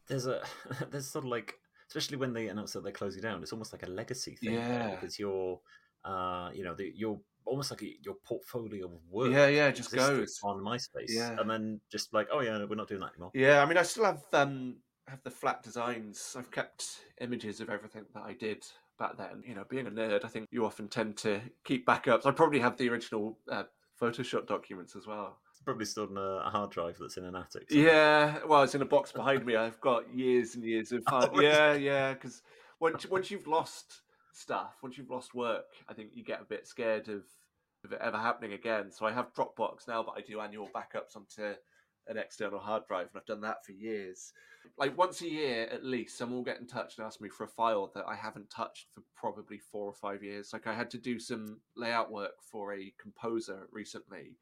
There's a there's sort of like especially when they announce that they're closing down, it's almost like a legacy thing. Yeah, because you're uh, you know, the, you're almost like your portfolio of work. Yeah, yeah, just goes on MySpace. Yeah, and then just like, oh yeah, no, we're not doing that anymore. Yeah, I mean, I still have um have the flat designs. I've kept images of everything that I did back then. You know, being a nerd, I think you often tend to keep backups. I probably have the original uh, Photoshop documents as well. It's probably stored on a hard drive that's in an attic. Somewhere. Yeah, well, it's in a box behind me. I've got years and years of hard. oh, yeah, yeah, because once once you've lost stuff, once you've lost work, I think you get a bit scared of, of it ever happening again. So I have Dropbox now, but I do annual backups onto an external hard drive, and I've done that for years. Like once a year at least, someone will get in touch and ask me for a file that I haven't touched for probably four or five years. Like I had to do some layout work for a composer recently.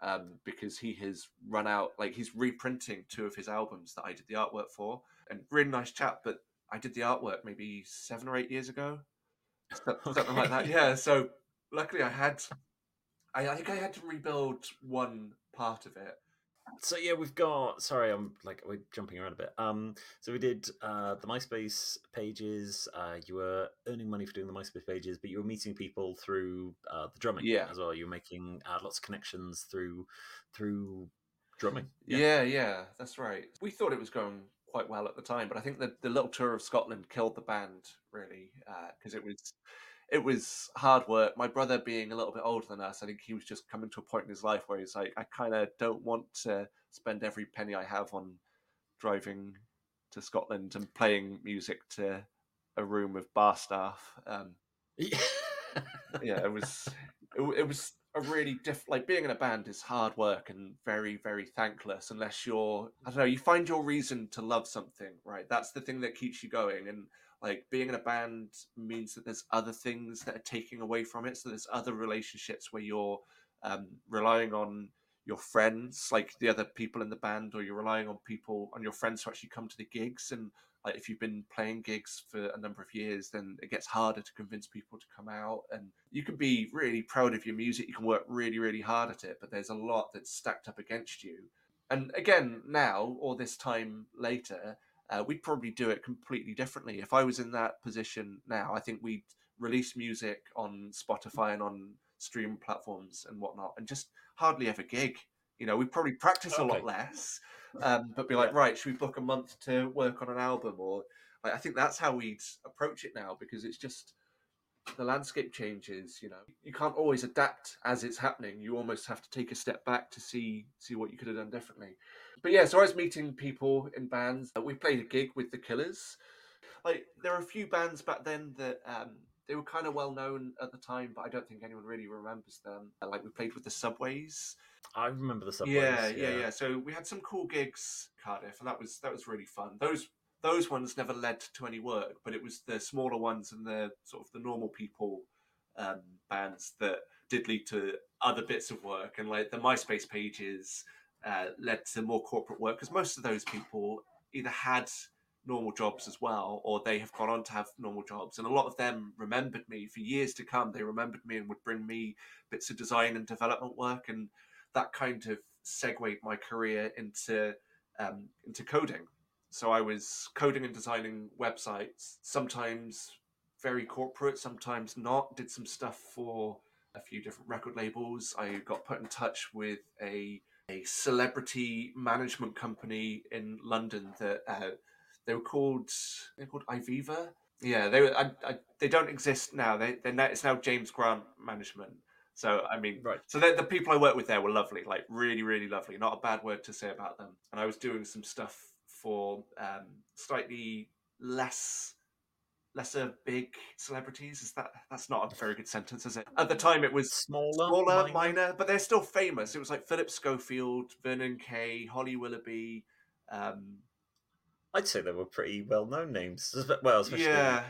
Um, because he has run out, like he's reprinting two of his albums that I did the artwork for, and really nice chap. But I did the artwork maybe seven or eight years ago, something okay. like that. Yeah. So luckily, I had. I, I think I had to rebuild one part of it. So yeah, we've got. Sorry, I'm like we're jumping around a bit. Um, so we did uh, the MySpace pages. Uh, you were earning money for doing the MySpace pages, but you were meeting people through uh, the drumming yeah. as well. You were making uh, lots of connections through through drumming. Yeah. yeah, yeah, that's right. We thought it was going quite well at the time. But I think the the little tour of Scotland killed the band really because uh, it was it was hard work. My brother being a little bit older than us, I think he was just coming to a point in his life where he's like, I kind of don't want to spend every penny I have on driving to Scotland and playing music to a room of bar staff. Um, yeah, it was it, it was a really diff like being in a band is hard work and very very thankless unless you're i don't know you find your reason to love something right? That's the thing that keeps you going and like being in a band means that there's other things that are taking away from it so there's other relationships where you're um, relying on your friends like the other people in the band or you're relying on people on your friends to actually come to the gigs and like if you've been playing gigs for a number of years, then it gets harder to convince people to come out. And you can be really proud of your music, you can work really, really hard at it, but there's a lot that's stacked up against you. And again, now or this time later, uh, we'd probably do it completely differently. If I was in that position now, I think we'd release music on Spotify and on stream platforms and whatnot, and just hardly ever gig. You know, we probably practice okay. a lot less, um, but be like, right, should we book a month to work on an album? Or like, I think that's how we'd approach it now because it's just the landscape changes, you know, you can't always adapt as it's happening. You almost have to take a step back to see see what you could have done differently. But yeah, so I was meeting people in bands. We played a gig with the Killers. Like there are a few bands back then that um, they were kind of well known at the time, but I don't think anyone really remembers them. Like we played with the Subways. I remember the subways. Yeah, yeah, yeah. So we had some cool gigs, Cardiff, and that was that was really fun. Those those ones never led to any work, but it was the smaller ones and the sort of the normal people um, bands that did lead to other bits of work, and like the MySpace pages uh, led to more corporate work because most of those people either had normal jobs as well, or they have gone on to have normal jobs. And a lot of them remembered me for years to come. They remembered me and would bring me bits of design and development work, and that kind of segued my career into um, into coding. So I was coding and designing websites, sometimes very corporate, sometimes not. Did some stuff for a few different record labels. I got put in touch with a a celebrity management company in London that uh, they were called they're called Iviva. Yeah, they were. I, I, they don't exist now. They they now, it's now James Grant Management. So I mean, Right. So the, the people I worked with there were lovely, like really, really lovely. Not a bad word to say about them. And I was doing some stuff for um, slightly less lesser big celebrities. Is that that's not a very good sentence, is it? At the time, it was Smaller, smaller, minor? minor, but they're still famous. It was like Philip Schofield, Vernon Kay, Holly Willoughby. Um, I'd say they were pretty well-known names. Well, especially yeah,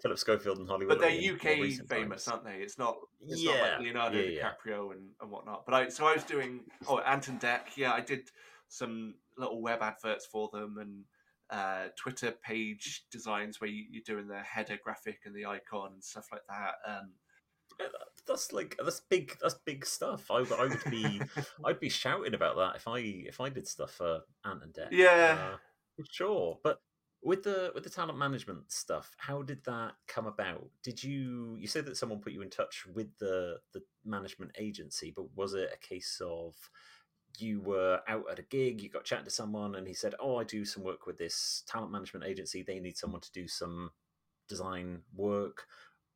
Philip Schofield and Hollywood. but they're UK famous, aren't they? It's not. It's not Yeah, like Leonardo yeah, yeah. DiCaprio and, and whatnot. But I so I was doing oh Ant and Dec. Yeah, I did some little web adverts for them and uh, Twitter page designs where you, you're doing the header graphic and the icon and stuff like that. Um, That's like that's big. That's big stuff. I, I would be, I'd be shouting about that if I if I did stuff for Ant and Dec. Yeah. uh, sure. But with the with the talent management stuff, how did that come about? Did you you said that someone put you in touch with the the management agency, but was it a case of you were out at a gig, you got chatting to someone, and he said, "Oh, I do some work with this talent management agency. They need someone to do some design work,"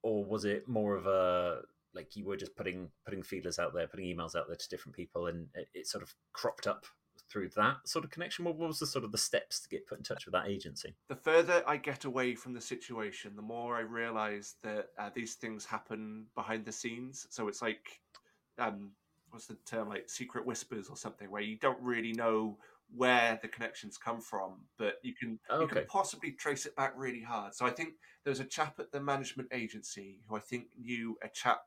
or was it more of a like you were just putting putting feelers out there, putting emails out there to different people, and it, it sort of cropped up through that sort of connection? What was the sort of the steps to get put in touch with that agency? the further I get away from the situation, the more I realize that uh, these things happen behind the scenes. So it's like, um, what's the term? Like secret whispers or something, where you don't really know where the connections come from, but you can you can possibly trace it back really hard. So I think there was a chap at the management agency who I think knew a chap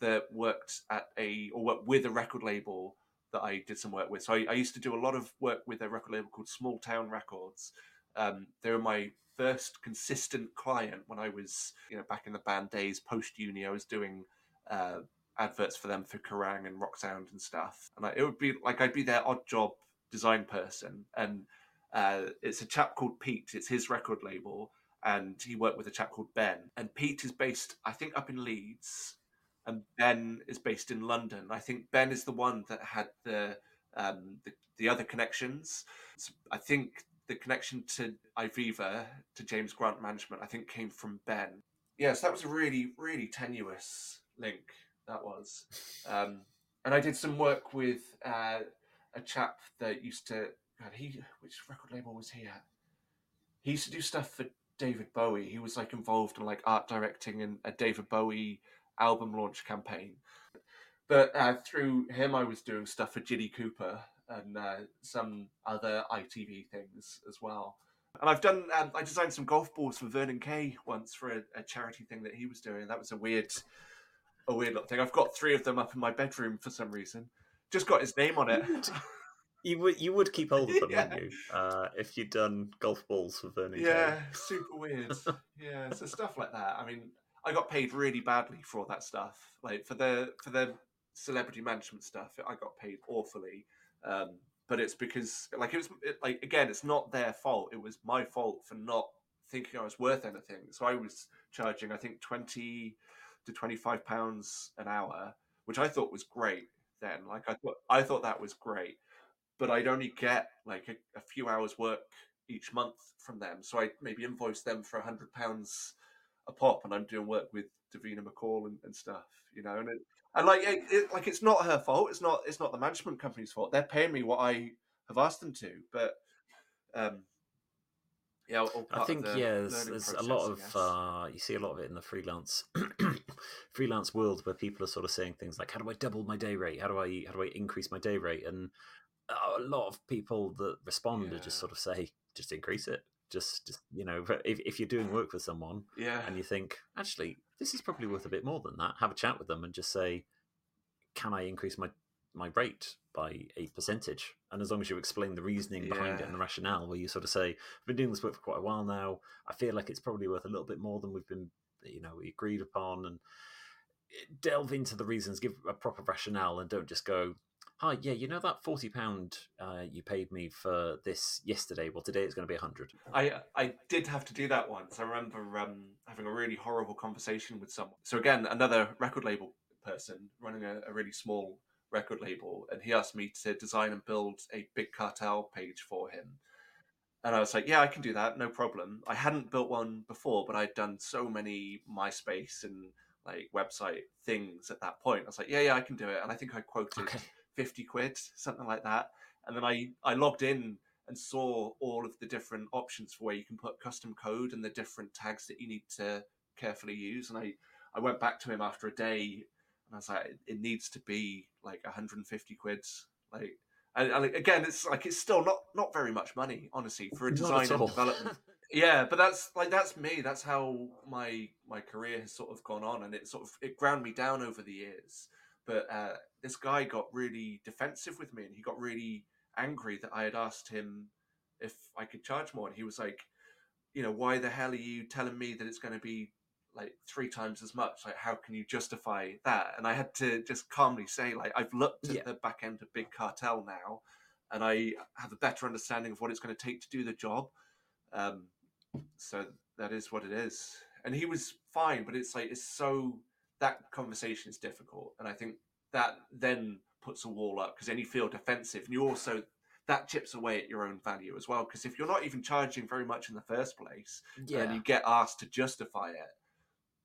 that worked at a or worked with a record label that I did some work with. So I, I used to do a lot of work with a record label called Small Town Records. Um, they were my first consistent client when I was, you know, back in the band days, post uni. I was doing uh, adverts for them for Kerrang and Rock Sound and stuff. And I, it would be like I'd be their odd job design person. And uh, it's a chap called Pete. It's his record label, and he worked with a chap called Ben. And Pete is based, I think, up in Leeds, and Ben is based in London. I think Ben is the one that had the um, the, the other connections. So I think the connection to Iviva, to James Grant Management, I think came from Ben. Yes, that was a really, really tenuous link. That was. Um, and I did some work with uh, a chap that used to. God, he which record label was he at? He used to do stuff for David Bowie. He was like involved in like art directing and a David Bowie album launch campaign. But uh, through him, I was doing stuff for Jilly Cooper and uh, some other ITV things as well. And I've done. Um, I designed some golf balls for Vernon Kay once for a, a charity thing that he was doing. That was a weird, a weird little thing. I've got three of them up in my bedroom for some reason. Just got his name on it. You would you would keep hold of them, Yeah. wouldn't you? Uh, if you'd done golf balls for Vernon. Kay. Yeah, super weird. yeah, so stuff like that. I mean, I got paid really badly for all that stuff. Like for the for the celebrity management stuff, I got paid awfully. Um, but it's because, like, it was it, like again, it's not their fault. It was my fault for not thinking I was worth anything. So I was charging, I think, twenty to twenty five pounds an hour, which I thought was great. Then, like, I thought I thought that was great, but I'd only get like a, a few hours work each month from them. So I maybe invoice them for a hundred pounds a pop and I'm doing work with Davina McCall and, and stuff, you know, and it, and like it, it, like it's not her fault. It's not it's not the management company's fault. They're paying me what I have asked them to, but um, yeah, I think the yeah, there's, there's a lot of uh, you see a lot of it in the freelance freelance world where people are sort of saying things like, "How do I double my day rate? How do I how do I increase my day rate?" And a lot of people that respond are just sort of say, "Just increase it." Just, just you know, if if you're doing work with someone yeah, and you think, actually, this is probably worth a bit more than that, have a chat with them and just say, "Can I increase my my rate by a percentage?" And as long as you explain the reasoning behind it and the rationale, where you sort of say, "I've been doing this work for quite a while now. I feel like it's probably worth a little bit more than we've been, you know, we agreed upon," and eh, delve into the reasons, give a proper rationale, and don't just go. Hi, yeah, you know that forty pound uh, you paid me for this yesterday. Well, today it's going to be a hundred. I I did have to do that once. I remember um, having a really horrible conversation with someone. So again, another record label person running a, a really small record label, and he asked me to design and build a big cartel page for him. And I was like, "Yeah, I can do that, no problem." I hadn't built one before, but I'd done so many MySpace and like website things at that point. I was like, "Yeah, yeah, I can do it." And I think I quoted Okay. 50 quid, something like that. And then I, I logged in and saw all of the different options for where you can put custom code and the different tags that you need to carefully use. And I, I went back to him after a day and I was like, it, needs to be like 150 quid. Like, and, and again, it's like, it's still not, not very much money, honestly, for a design and development. yeah, but that's like, that's me. That's how my, my career has sort of gone on. And it sort of, it ground me down over the years. But uh, this guy got really defensive with me and he got really angry that I had asked him if I could charge more. And he was like, you know, why the hell are you telling me that it's going to be like three times as much? Like, how can you justify that? And I had to just calmly say, like, I've looked at Yeah. the back end of Big Cartel now and I have a better understanding of what it's going to take to do the job. Um, so that is what it is. And he was fine, but it's like, it's so, that conversation is difficult. And I think that then puts a wall up because then you feel defensive and you also that chips away at your own value as well because if you're not even charging very much in the first place Yeah. and you get asked to justify it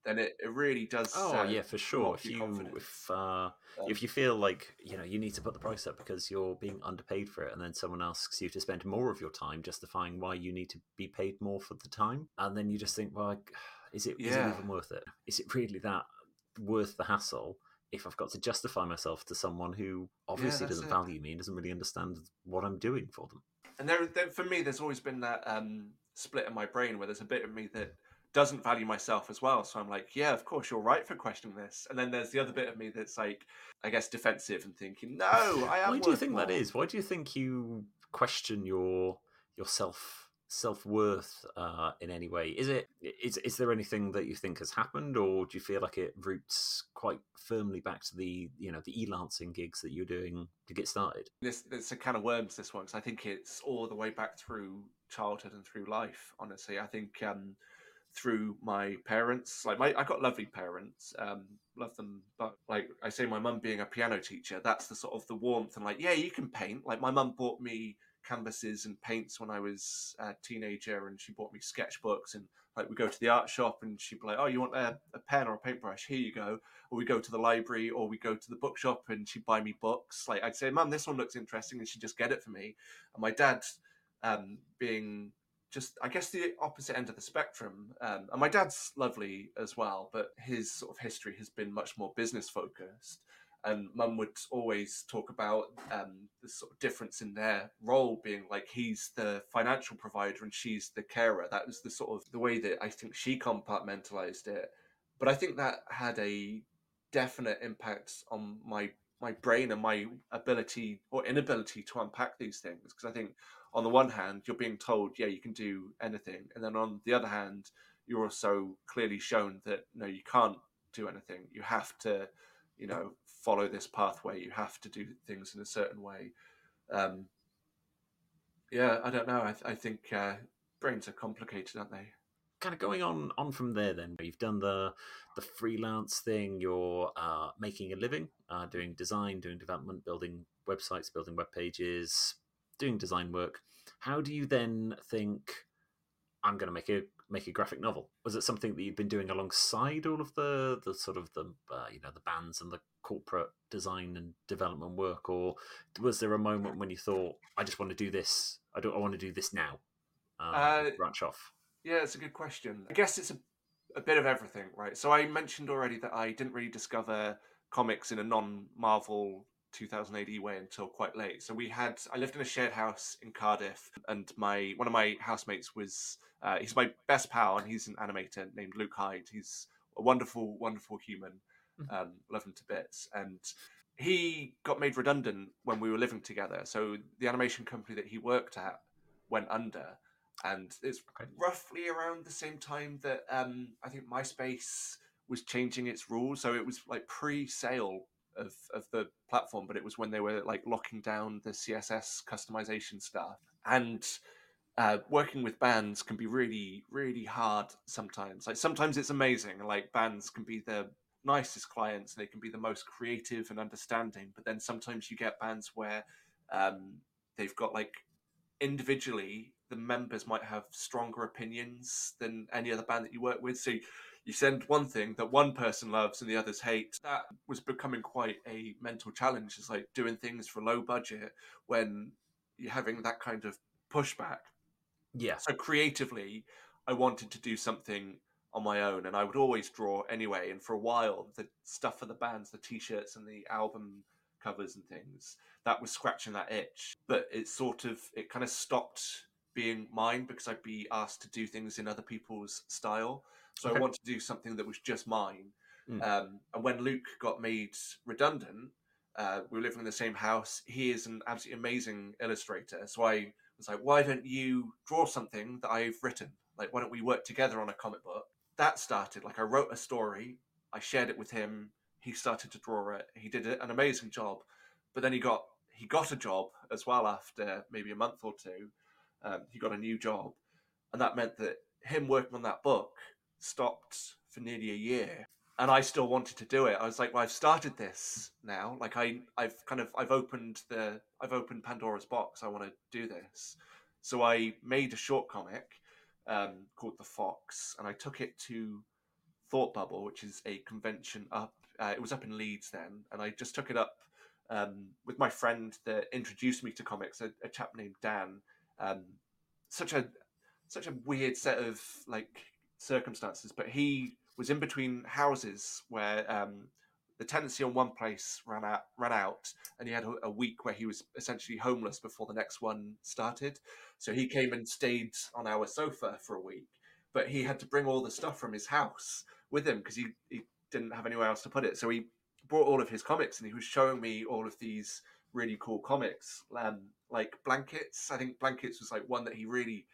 then it, it really does Oh uh, yeah, for sure. If you confidence. if uh, if you feel like you know you need to put the price up because you're being underpaid for it, and then someone asks you to spend more of your time justifying why you need to be paid more for the time, and then you just think, well, like, is it is it Yeah. even worth it? Is it really that worth the hassle? If I've got to justify myself to someone who obviously that's doesn't it. value me and doesn't really understand what I'm doing for them. and there, there for me there's always been that um, split in my brain where there's a bit of me that doesn't value myself as well so i'm like yeah of course you're right for questioning this and then there's the other bit of me that's like i guess defensive and thinking no i am Why do you think that more." is? Why do you think you question your your self worth uh, in any way? Is it is is there anything that you think has happened, or do you feel like it roots quite firmly back to the you know the e-lancing gigs that you're doing to get started? this it's a can of worms this one because i think it's all the way back through childhood and through life honestly i think um through my parents like my i got lovely parents um love them but like i say my mum being a piano teacher that's the sort of the warmth and like yeah you can paint like my mum bought me canvases and paints when i was a teenager and she bought me sketchbooks and like we go to the art shop and she'd be like oh you want a, a pen or a paintbrush here you go or we go to the library or we go to the bookshop and she'd buy me books. Like I'd say, Mum, this one looks interesting, and she'd just get it for me. And my dad, um, being just I guess the opposite end of the spectrum. Um, and my dad's lovely as well, but his sort of history has been much more business focused. And Mum would always talk about um, the sort of difference in their role being like he's the financial provider and she's the carer. That was the sort of the way that I think she compartmentalized it. But I think that had a definite impact on my my brain and my ability or inability to unpack these things because i think on the one hand you're being told yeah you can do anything and then on the other hand you're also clearly shown that no you can't do anything you have to you know follow this pathway. You have to do things in a certain way. Um yeah i don't know. I, I think uh, brains are complicated aren't they? Kind of going on on from there then. You've done the the freelance thing. You're uh, making a living uh, doing design doing development building websites building web pages doing design work. How do you then think I'm going to make a make a graphic novel? Was it something that you've been doing alongside all of the the sort of the uh, you know the bands and the corporate design and development work, or was there a moment when you thought, I just want to do this? I don't. I want to do this now. Um, uh, branch off. Yeah, it's a good question. I guess it's a, a bit of everything, right? So I mentioned already that I didn't really discover comics in a non-Marvel 2000 AD way until quite late. So we had I lived in a shared house in Cardiff, and my one of my housemates was uh, he's my best pal, and he's an animator named Luke Hyde. He's a wonderful, wonderful human. Mm-hmm. Um, love him to bits, and he got made redundant when we were living together. So the animation company that he worked at went under, and it's okay. roughly around the same time that um, I think MySpace was changing its rules. So it was like pre-sale of of the platform, but it was when they were like locking down the CSS customization stuff. And uh, working with bands can be really, really hard sometimes. Like sometimes it's amazing. Like bands can be the nicest clients, they can be the most creative and understanding. But then sometimes you get bands where um, they've got like individually the members might have stronger opinions than any other band that you work with. So you send one thing that one person loves and the others hate. That was becoming quite a mental challenge. It's like doing things for low budget when you're having that kind of pushback. Yeah. So creatively, I wanted to do something on my own, and I would always draw anyway. And for a while, the stuff for the bands, the t-shirts and the album covers and things, that was scratching that itch. But it sort of it kind of stopped being mine because I'd be asked to do things in other people's style. So okay. I wanted to do something that was just mine. Mm. Um, and when Luke got made redundant, uh, we were living in the same house. He is an absolutely amazing illustrator. So I was like, why don't you draw something that I've written? Like, why don't we work together on a comic book? That started. Like, I wrote a story, I shared it with him. He started to draw it. He did an amazing job, but then he got he got a job as well after maybe a month or two. Um, he got a new job, and that meant that him working on that book stopped for nearly a year and I still wanted to do it. I was like, well, I've started this now. Like I, I've kind of, I've opened the, I've opened Pandora's box. I want to do this. So I made a short comic um, called The Fox, and I took it to Thought Bubble, which is a convention up. Uh, it was up in Leeds then, and I just took it up um, with my friend that introduced me to comics, a, a chap named Dan. Um, such a, such a weird set of like circumstances, but he was in between houses where um, the tenancy on one place ran out, ran out, and he had a, a, week where he was essentially homeless before the next one started. So he came and stayed on our sofa for a week, but he had to bring all the stuff from his house with him because he, he didn't have anywhere else to put it. So he brought all of his comics, and he was showing me all of these really cool comics, um, like Blankets. I think Blankets was like one that he really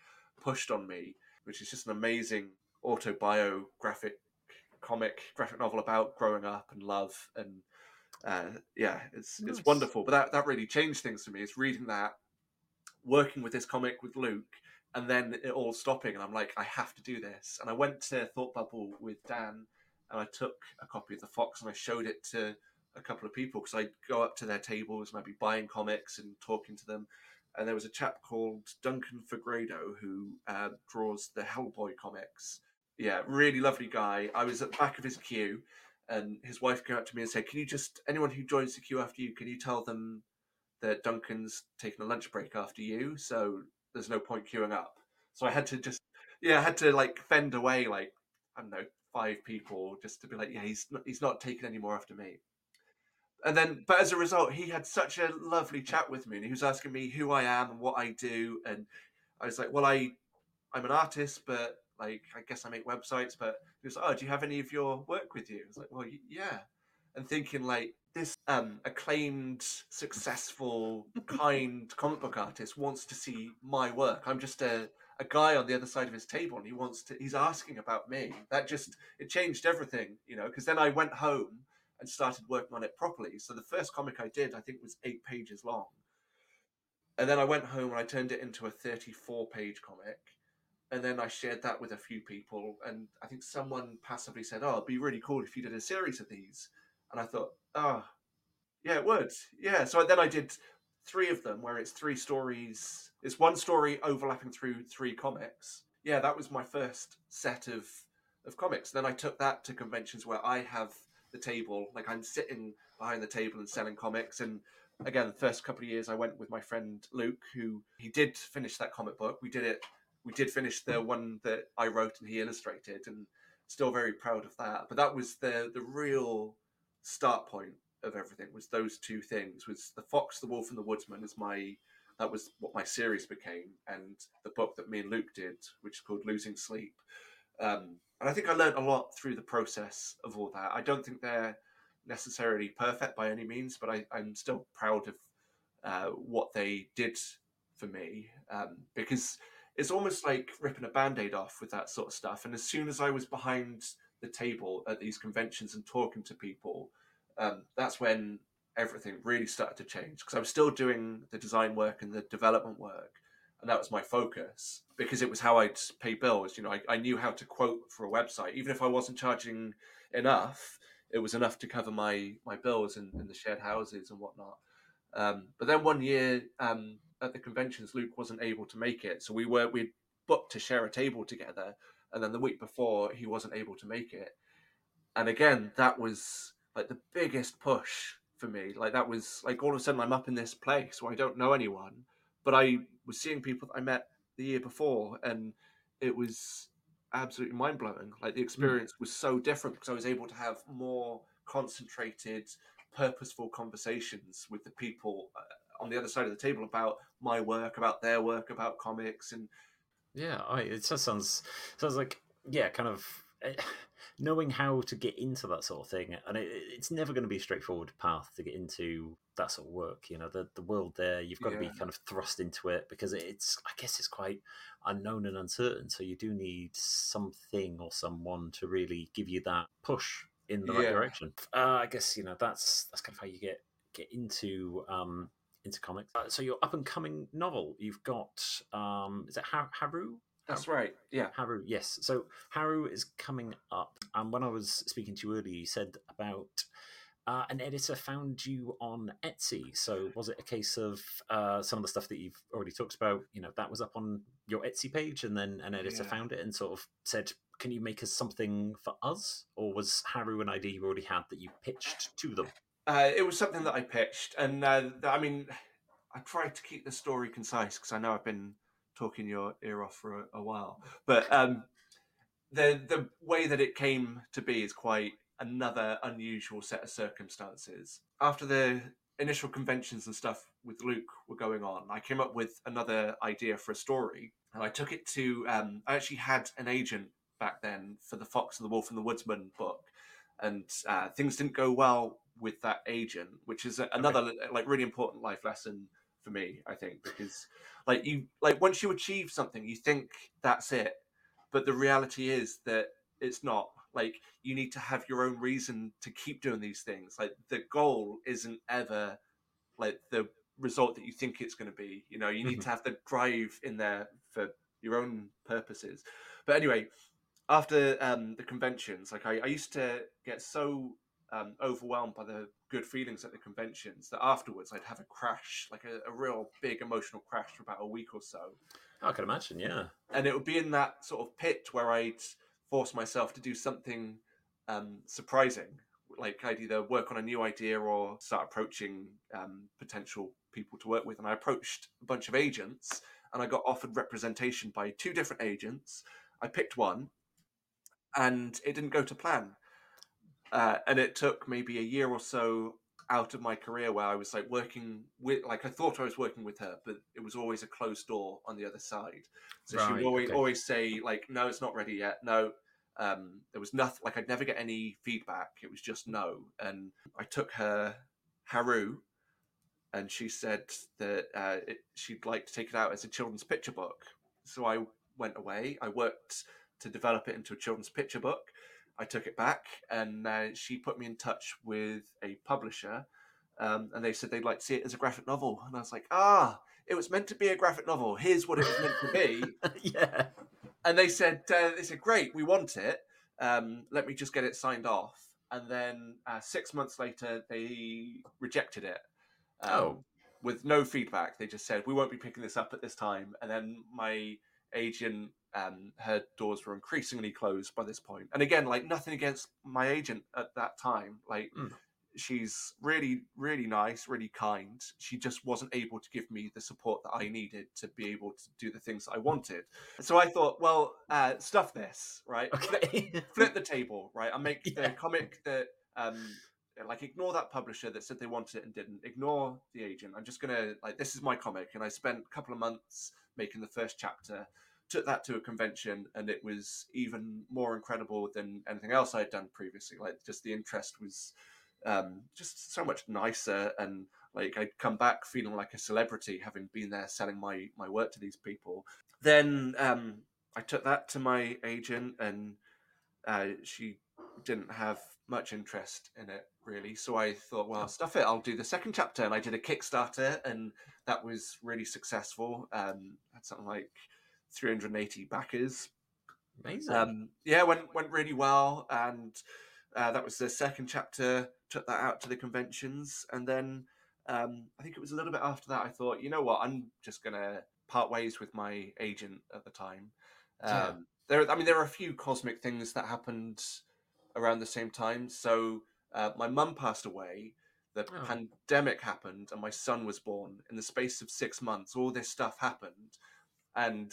pushed on me, which is just an amazing autobiographic comic graphic novel about growing up and love and uh, yeah it's nice. it's wonderful but that, that really changed things for me it's reading that working with this comic with luke and then it all stopping and i'm like i have to do this and i went to thought bubble with dan and i took a copy of the fox and i showed it to a couple of people because i'd go up to their tables and i'd be buying comics and talking to them and there was a chap called duncan fegredo who uh, draws the hellboy comics yeah, really lovely guy. I was at the back of his queue, and his wife came up to me and said, "Can you just anyone who joins the queue after you, can you tell them that Duncan's taking a lunch break after you, so there's no point queuing up." So I had to just yeah, I had to like fend away like I don't know five people just to be like, yeah, he's not, he's not taking any more after me. And then, but as a result, he had such a lovely chat with me, and he was asking me who I am and what I do, and I was like, well, I I'm an artist, but like I guess I make websites, but he was like, oh, do you have any of your work with you? I was like, well, yeah, and thinking like this um, acclaimed, successful, kind comic book artist wants to see my work. I'm just a a guy on the other side of his table, and he wants to. He's asking about me. That just it changed everything, you know. Because then I went home and started working on it properly. So the first comic I did, I think, was eight pages long. And then I went home and I turned it into a 34 page comic and then I shared that with a few people, and I think someone passively said, "Oh, it'd be really cool if you did a series of these." And I thought, "Oh, yeah, it would." Yeah. So then I did three of them, where it's three stories. It's one story overlapping through three comics. yeah, that was my first set of of comics. Then I took that to conventions where I have the table, like I'm sitting behind the table and selling comics. And again, the first couple of years I went with my friend Luke, who he did finish that comic book. We did it. We did finish the one that I wrote and he illustrated, and still very proud of that. But that was the the real start point of everything. Was those two things? Was the Fox, the Wolf, and the Woodsman? Is my that was what my series became, and the book that me and Luke did, which is called Losing Sleep. Um, and I think I learned a lot through the process of all that. I don't think they're necessarily perfect by any means, but I, am still proud of uh, what they did for me um, because it's almost like ripping a band aid off with that sort of stuff. And as soon as I was behind the table at these conventions and talking to people, um, that's when everything really started to change because I was still doing the design work and the development work and that was my focus because it was how I'd pay bills. You know, I, I knew how to quote for a website, even if I wasn't charging enough. It was enough to cover my my bills in, in the shared houses and whatnot. Um, but then one year um, at the conventions, Luke wasn't able to make it, so we were we booked to share a table together. And then the week before, he wasn't able to make it. And again, that was like the biggest push for me. Like that was like all of a sudden I'm up in this place where I don't know anyone but I was seeing people that I met the year before, and it was absolutely mind blowing. Like the hmm. experience was so different because I was able to have more concentrated, purposeful conversations with the people uh, on the other side of the table about my work, about their work, about comics, and yeah, I, it just sounds sounds like yeah, kind of. Eh, knowing how to get into that sort of thing, and it, it's never going to be a straightforward path to get into that sort of work. You know, the the world there, you've got yeah. to be kind of thrust into it because it's, I guess, it's quite unknown and uncertain. So you do need something or someone to really give you that push in the yeah. right direction. Uh, I guess you know that's that's kind of how you get get into um, into comics. Uh, so your up and coming novel, you've got um, is it Haru? That's right. Yeah. Haru, yes. So Haru is coming up. And when I was speaking to you earlier, you said about uh, an editor found you on Etsy. So was it a case of uh, some of the stuff that you've already talked about? You know, that was up on your Etsy page, and then an editor yeah. found it and sort of said, "Can you make us something for us?" Or was Haru an idea you already had that you pitched to them? Uh, it was something that I pitched, and uh, I mean, I tried to keep the story concise because I know I've been talking your ear off for a, a while, but um, the the way that it came to be is quite another unusual set of circumstances. After the initial conventions and stuff with Luke were going on, I came up with another idea for a story, and I took it to. Um, I actually had an agent back then for the Fox and the Wolf and the Woodsman book, and uh, things didn't go well with that agent, which is another okay. like really important life lesson for me. I think because like you like once you achieve something, you think that's it, but the reality is that it's not like you need to have your own reason to keep doing these things like the goal isn't ever like the result that you think it's going to be you know you need mm-hmm. to have the drive in there for your own purposes but anyway after um, the conventions like I, I, used to get so um, overwhelmed by the good feelings at the conventions that afterwards i'd have a crash like a, a real big emotional crash for about a week or so i can imagine yeah and it would be in that sort of pit where i'd force myself to do something um, surprising. Like I'd either work on a new idea or start approaching um, potential people to work with. And I approached a bunch of agents and I got offered representation by two different agents. I picked one and it didn't go to plan. Uh, and it took maybe a year or so out of my career where I was like working with, like I thought I was working with her, but it was always a closed door on the other side. So right, she would always, okay. always say like, "No, it's not ready yet." No, um, there was nothing. Like I'd never get any feedback. It was just no. And I took her Haru, and she said that uh, it, she'd like to take it out as a children's picture book. So I went away. I worked to develop it into a children's picture book. I took it back, and uh, she put me in touch with a publisher, um, and they said they'd like to see it as a graphic novel. And I was like, ah, it was meant to be a graphic novel. Here's what it was meant to be. yeah. And they said, uh, they said, great, we want it. Um, let me just get it signed off. And then uh, six months later, they rejected it. Um, oh. With no feedback, they just said we won't be picking this up at this time. And then my agent um, her doors were increasingly closed by this point. And again, like nothing against my agent at that time. Like Mm. she's really, really nice, really kind. She just wasn't able to give me the support that I needed to be able to do the things that I wanted. So I thought, well, uh, stuff this, right? Okay. Flip the table, right? I make Yeah. the comic that um like ignore that publisher that said they wanted it and didn't. Ignore the agent. I'm just gonna like this is my comic, and I spent a couple of months making the first chapter. Took that to a convention, and it was even more incredible than anything else I had done previously. Like just the interest was um, just so much nicer, and like I'd come back feeling like a celebrity, having been there selling my my work to these people. Then um, I took that to my agent, and uh, she didn't have much interest in it really. So I thought, well, stuff it. I'll do the second chapter, and I did a Kickstarter, and that was really successful. Um, had something like 380 backers. Amazing. Um, yeah, went went really well, and uh, that was the second chapter. Took that out to the conventions, and then um, I think it was a little bit after that. I thought, you know what, I'm just gonna part ways with my agent at the time. Um, Yeah. There, I mean, there are a few cosmic things that happened around the same time. So uh, my mum passed away. The Oh. pandemic happened, and my son was born. In the space of six months, all this stuff happened, and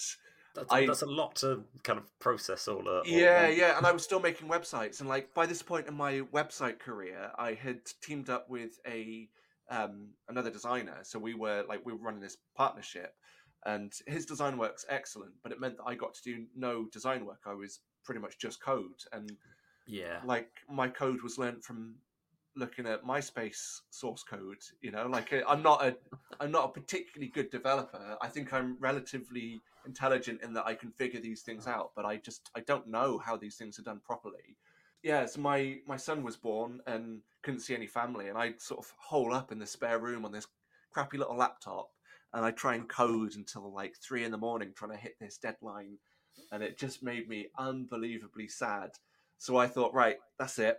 that's, I- that's a lot to kind of process all. Uh, all at yeah, once. yeah, and I was still making websites, and like by this point in my website career, I had teamed up with a um, another designer, so we were like we were running this partnership, and his design work's excellent, but it meant that I got to do no design work. I was pretty much just code, and yeah. like my code was learned from looking at MySpace source code. You know, like uh, I'm not a I'm not a particularly good developer. I think I'm relatively intelligent in that I can figure these things out, but I just I don't know how these things are done properly. Yeah, so my my son was born and couldn't see any family, and I sort of hole up in the spare room on this crappy little laptop, and I try and code until like three in the morning, trying to hit this deadline, and it just made me unbelievably sad. So I thought, right, that's it.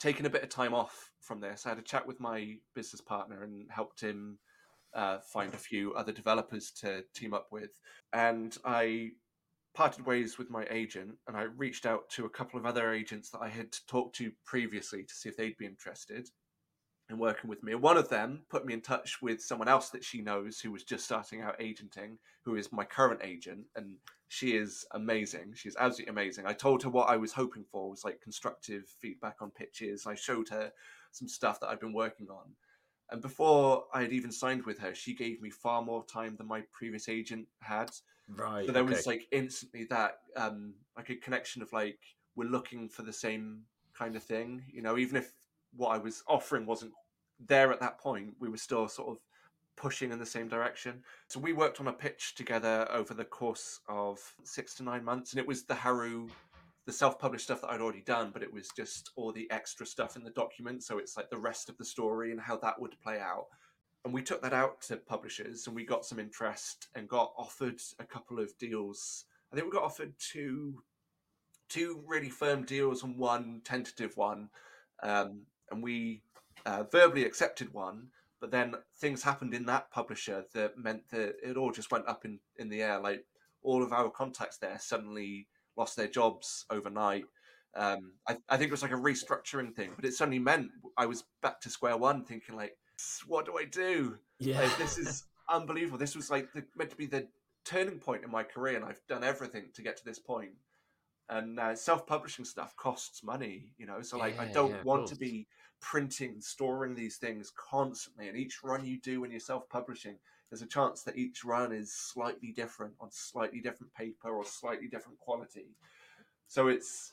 Taking a bit of time off from this, I had a chat with my business partner and helped him uh, find a few other developers to team up with. And I parted ways with my agent and I reached out to a couple of other agents that I had talked to previously to see if they'd be interested in working with me. And one of them put me in touch with someone else that she knows who was just starting out agenting, who is my current agent. And she is amazing. She's absolutely amazing. I told her what I was hoping for was like constructive feedback on pitches. I showed her some stuff that I've been working on. And before I had even signed with her, she gave me far more time than my previous agent had. Right. So there okay. was like instantly that um like a connection of like we're looking for the same kind of thing, you know, even if what I was offering wasn't there at that point, we were still sort of pushing in the same direction. So we worked on a pitch together over the course of six to nine months, and it was the Haru, the self-published stuff that I'd already done, but it was just all the extra stuff in the document. So it's like the rest of the story and how that would play out. And we took that out to publishers, and we got some interest and got offered a couple of deals. I think we got offered two, two really firm deals and one tentative one, um, and we uh, verbally accepted one but then things happened in that publisher that meant that it all just went up in, in the air. Like all of our contacts there suddenly lost their jobs overnight. Um, I, I think it was like a restructuring thing, but it suddenly meant I was back to square one, thinking like, what do I do? yeah. Like, this is unbelievable. This was like the, meant to be the turning point in my career, and I've done everything to get to this point. And uh, self-publishing stuff costs money, you know. So like, I don't yeah, want to be printing, storing these things constantly. And each run you do when you're self-publishing, there's a chance that each run is slightly different on slightly different paper or slightly different quality. So it's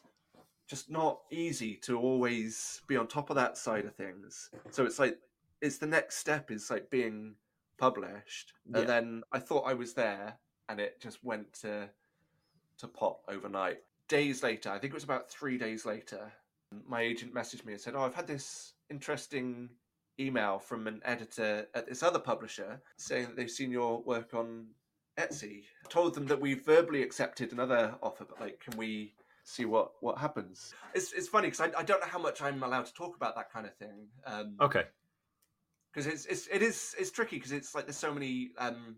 just not easy to always be on top of that side of things. So it's like it's the next step is like being published, Yeah. and then I thought I was there, and it just went to to pot overnight. Days later, I think it was about three days later, my agent messaged me and said, "Oh, I've had this interesting email from an editor at this other publisher saying that they've seen your work on Etsy. I told them that we verbally accepted another offer, but like, can we see what what happens?" It's it's funny because I, I don't know how much I'm allowed to talk about that kind of thing. Um, Okay. because it's, it's it is it's tricky because it's like there's so many um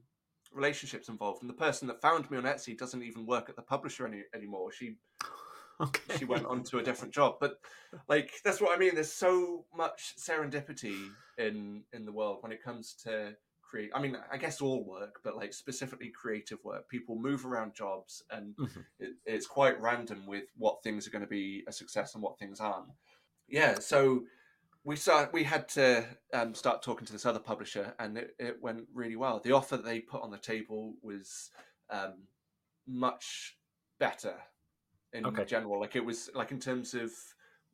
relationships involved, and the person that found me on Etsy doesn't even work at the publisher any, anymore. She Okay. she went on to a different job. But like that's what I mean. There's so much serendipity in in the world when it comes to create. I mean, I guess all work, but like specifically creative work. People move around jobs, and Mhm. it, it's quite random with what things are going to be a success and what things aren't. Yeah, so we start. We had to um, start talking to this other publisher, and it, it went really well. The offer they put on the table was um, much better in Okay. general. Like it was like in terms of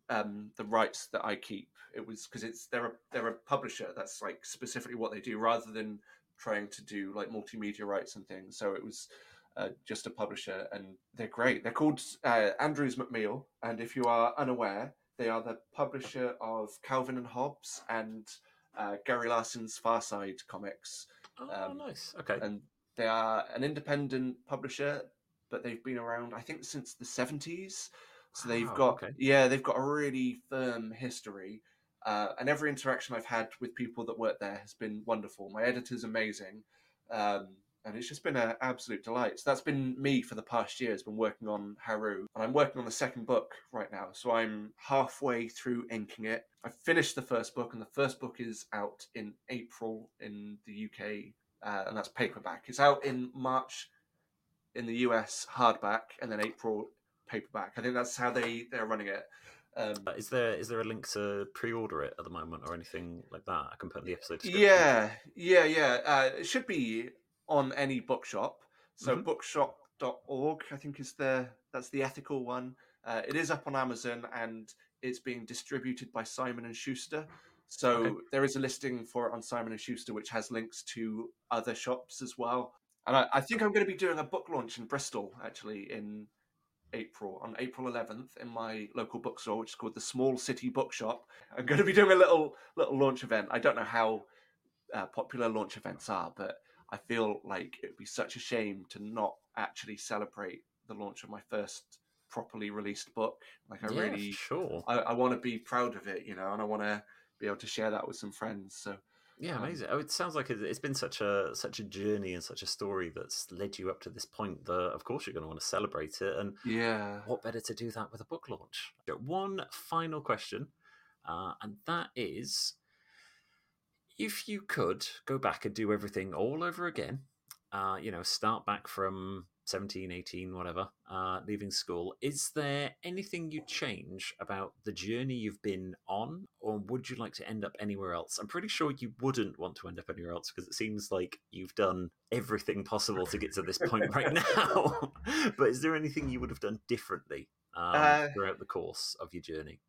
um, the rights that I keep. It was because it's they're a they're a publisher. That's like specifically what they do, rather than trying to do like multimedia rights and things. So it was uh, just a publisher, and they're great. They're called uh, Andrews McMeel, and if you are unaware, they are the publisher of Calvin and Hobbes and uh, Gary Larson's Far Side comics, Oh, um, nice. Okay. and they are an independent publisher, but they've been around, I think, since the seventies. So they've Wow, got okay. yeah, they've got a really firm history. Uh, and every interaction I've had with people that work there has been wonderful. My editor's amazing, um, and it's just been an absolute delight. So that's been me for the past year. Has been working on Haru, and I'm working on the second book right now. So I'm halfway through inking it. I finished the first book, and the first book is out in April in the UK, uh, and that's paperback. It's out in March in the US hardback, and then April paperback. I think that's how they they're running it. Um, Uh, Is there is there a link to pre-order it at the moment or anything like that? I can put in the episode description. Yeah, yeah, yeah. Uh, it should be on any bookshop. So Mhm. bookshop.org, I think is the that's the ethical one. Uh, it is up on Amazon and it's being distributed by Simon and Schuster. So Okay. there is a listing for it on Simon and Schuster, which has links to other shops as well. And I, I think I'm going to be doing a book launch in Bristol actually in April on April 11th in my local bookstore, which is called the Small City Bookshop. I'm going to be doing a little little launch event. I don't know how uh, popular launch events are, but I feel like it would be such a shame to not actually celebrate the launch of my first properly released book. Like I Yeah, really, sure. I, I want to be proud of it, you know, and I want to be able to share that with some friends. So Yeah, Um, amazing. Oh, it sounds like it- it's been such a such a journey and such a story that's led you up to this point. That of course you're going to want to celebrate it, and yeah, what better to do that with a book launch? One final question, uh, and that is, if you could go back and do everything all over again, uh, you know, start back from 17, 18, whatever, uh, leaving school, is there anything you'd change about the journey you've been on, or would you like to end up anywhere else? I'm pretty sure you wouldn't want to end up anywhere else because it seems like you've done everything possible to get to this point right now. but is there anything you would have done differently um, Uh, throughout the course of your journey?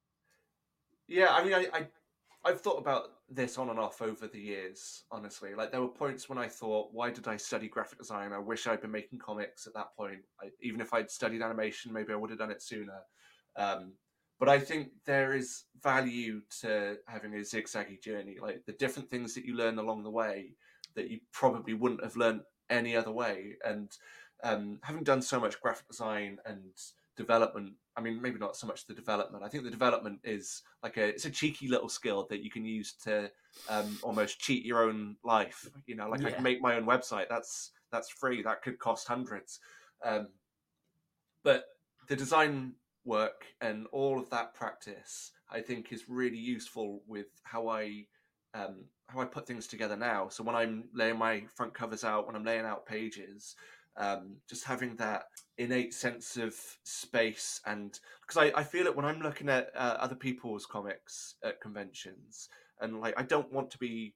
yeah. I mean, I, I I've thought about this on and off over the years. Honestly, like there were points when I thought, why did I study graphic design? I wish I'd been making comics at that point. I, even if I'd studied animation, maybe I would have done it sooner. Um, but I think there is value to having a zigzaggy journey, like the different things that you learn along the way that you probably wouldn't have learned any other way. And um, having done so much graphic design and development, I mean, maybe not so much the development. I think the development is like a it's a cheeky little skill that you can use to um, almost cheat your own life. You know, like I can make my own website. That's that's free. That could cost hundreds. Um, but the design work and all of that practice, I think, is really useful with how I um, how I put things together now. So when I'm laying my front covers out, when I'm laying out pages, um, just having that innate sense of space and because I, I feel it when I'm looking at uh, other people's comics at conventions and like I don't want to be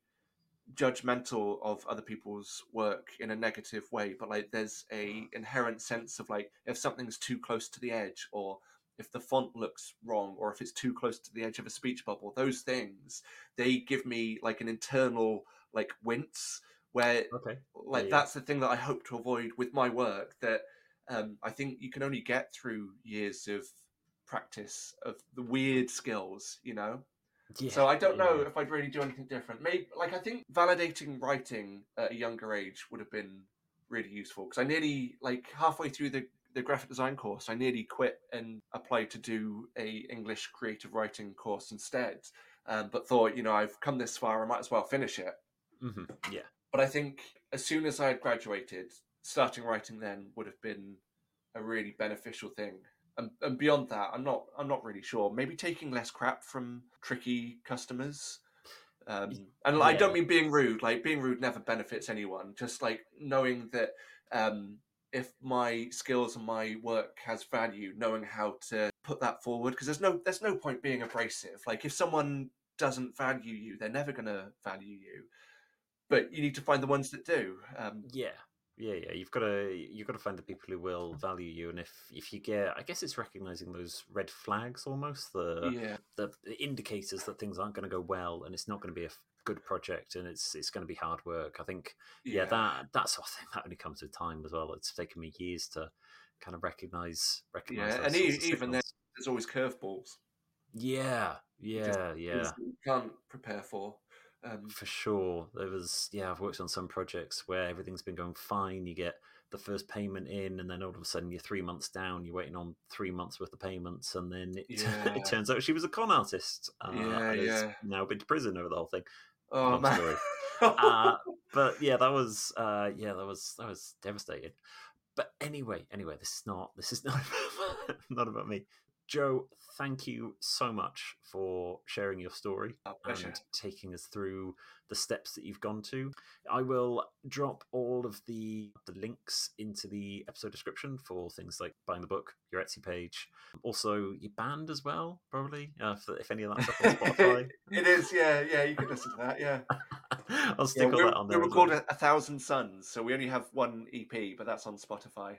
judgmental of other people's work in a negative way but like there's a inherent sense of like if something's too close to the edge or if the font looks wrong or if it's too close to the edge of a speech bubble those things they give me like an internal like wince where Okay. like yeah. that's the thing that I hope to avoid with my work that um, I think you can only get through years of practice of the weird skills, you know. Yeah, so I don't know if I'd really do anything different. Maybe like I think validating writing at a younger age would have been really useful because I nearly like halfway through the the graphic design course, I nearly quit and applied to do a English creative writing course instead. Um, but thought, you know, I've come this far, I might as well finish it. Mhm, Yeah. But I think as soon as I had graduated, starting writing then would have been a really beneficial thing. And, and beyond that, I'm not I'm not really sure. Maybe taking less crap from tricky customers. Um, and I don't mean being rude. Like being rude never benefits anyone. Just like knowing that um, if my skills and my work has value, knowing how to put that forward. Because there's no there's no point being abrasive. Like if someone doesn't value you, they're never going to value you. But you need to find the ones that do. Um, yeah, yeah, yeah. You've got to you've got to find the people who will value you, and if if you get, I guess it's recognizing those red flags almost the yeah. the, the indicators that things aren't going to go well, and it's not going to be a good project, and it's it's going to be hard work. I think, yeah, that that sort of thing that only comes with time as well. It's taken me years to kind of recognize recognize. Yeah, and even then, there's always curveballs. Yeah, yeah, yeah. You can't prepare for. Um, For sure. There was, yeah, I've worked on some projects where everything's been going fine. You get the first payment in, and then all of a sudden you're three months down. You're waiting on three months worth of payments, and then it, Yeah. it turns out she was a con artist. Uh, Yeah, and has yeah. Now been to prison over the whole thing. oh Long man. Uh, but yeah, that was, uh, yeah, that was that was devastating. But anyway, anyway, this is not this is not not about me. Joe, thank you so much for sharing your story and taking us through the steps that you've gone to. I will drop all of the the links into the episode description for things like buying the book, your Etsy page, also your band as well, probably uh, if, if any of that stuff on Spotify. it is, yeah, yeah. You can listen to that, yeah. I'll yeah stick all we're, that on there. we're as well. called a, a Thousand Suns, so we only have one EP, but that's on Spotify.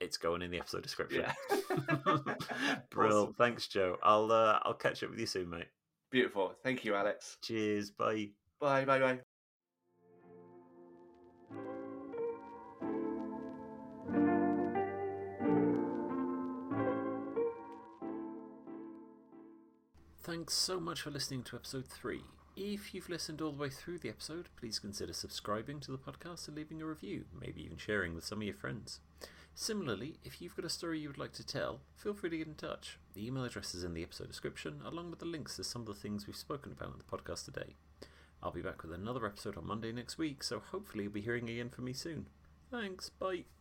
It's going in the episode description. Yeah. Brill. Awesome. Thanks, Joe. I'll uh, I'll catch up with you soon, mate. Beautiful. Thank you, Alex. Cheers. Bye. Bye, bye, bye. Thanks so much for listening to episode 3. If you've listened all the way through the episode, please consider subscribing to the podcast and leaving a review, maybe even sharing with some of your friends. Similarly, if you've got a story you would like to tell, feel free to get in touch. The email address is in the episode description, along with the links to some of the things we've spoken about in the podcast today. I'll be back with another episode on Monday next week, so hopefully you'll be hearing again from me soon. Thanks, bye.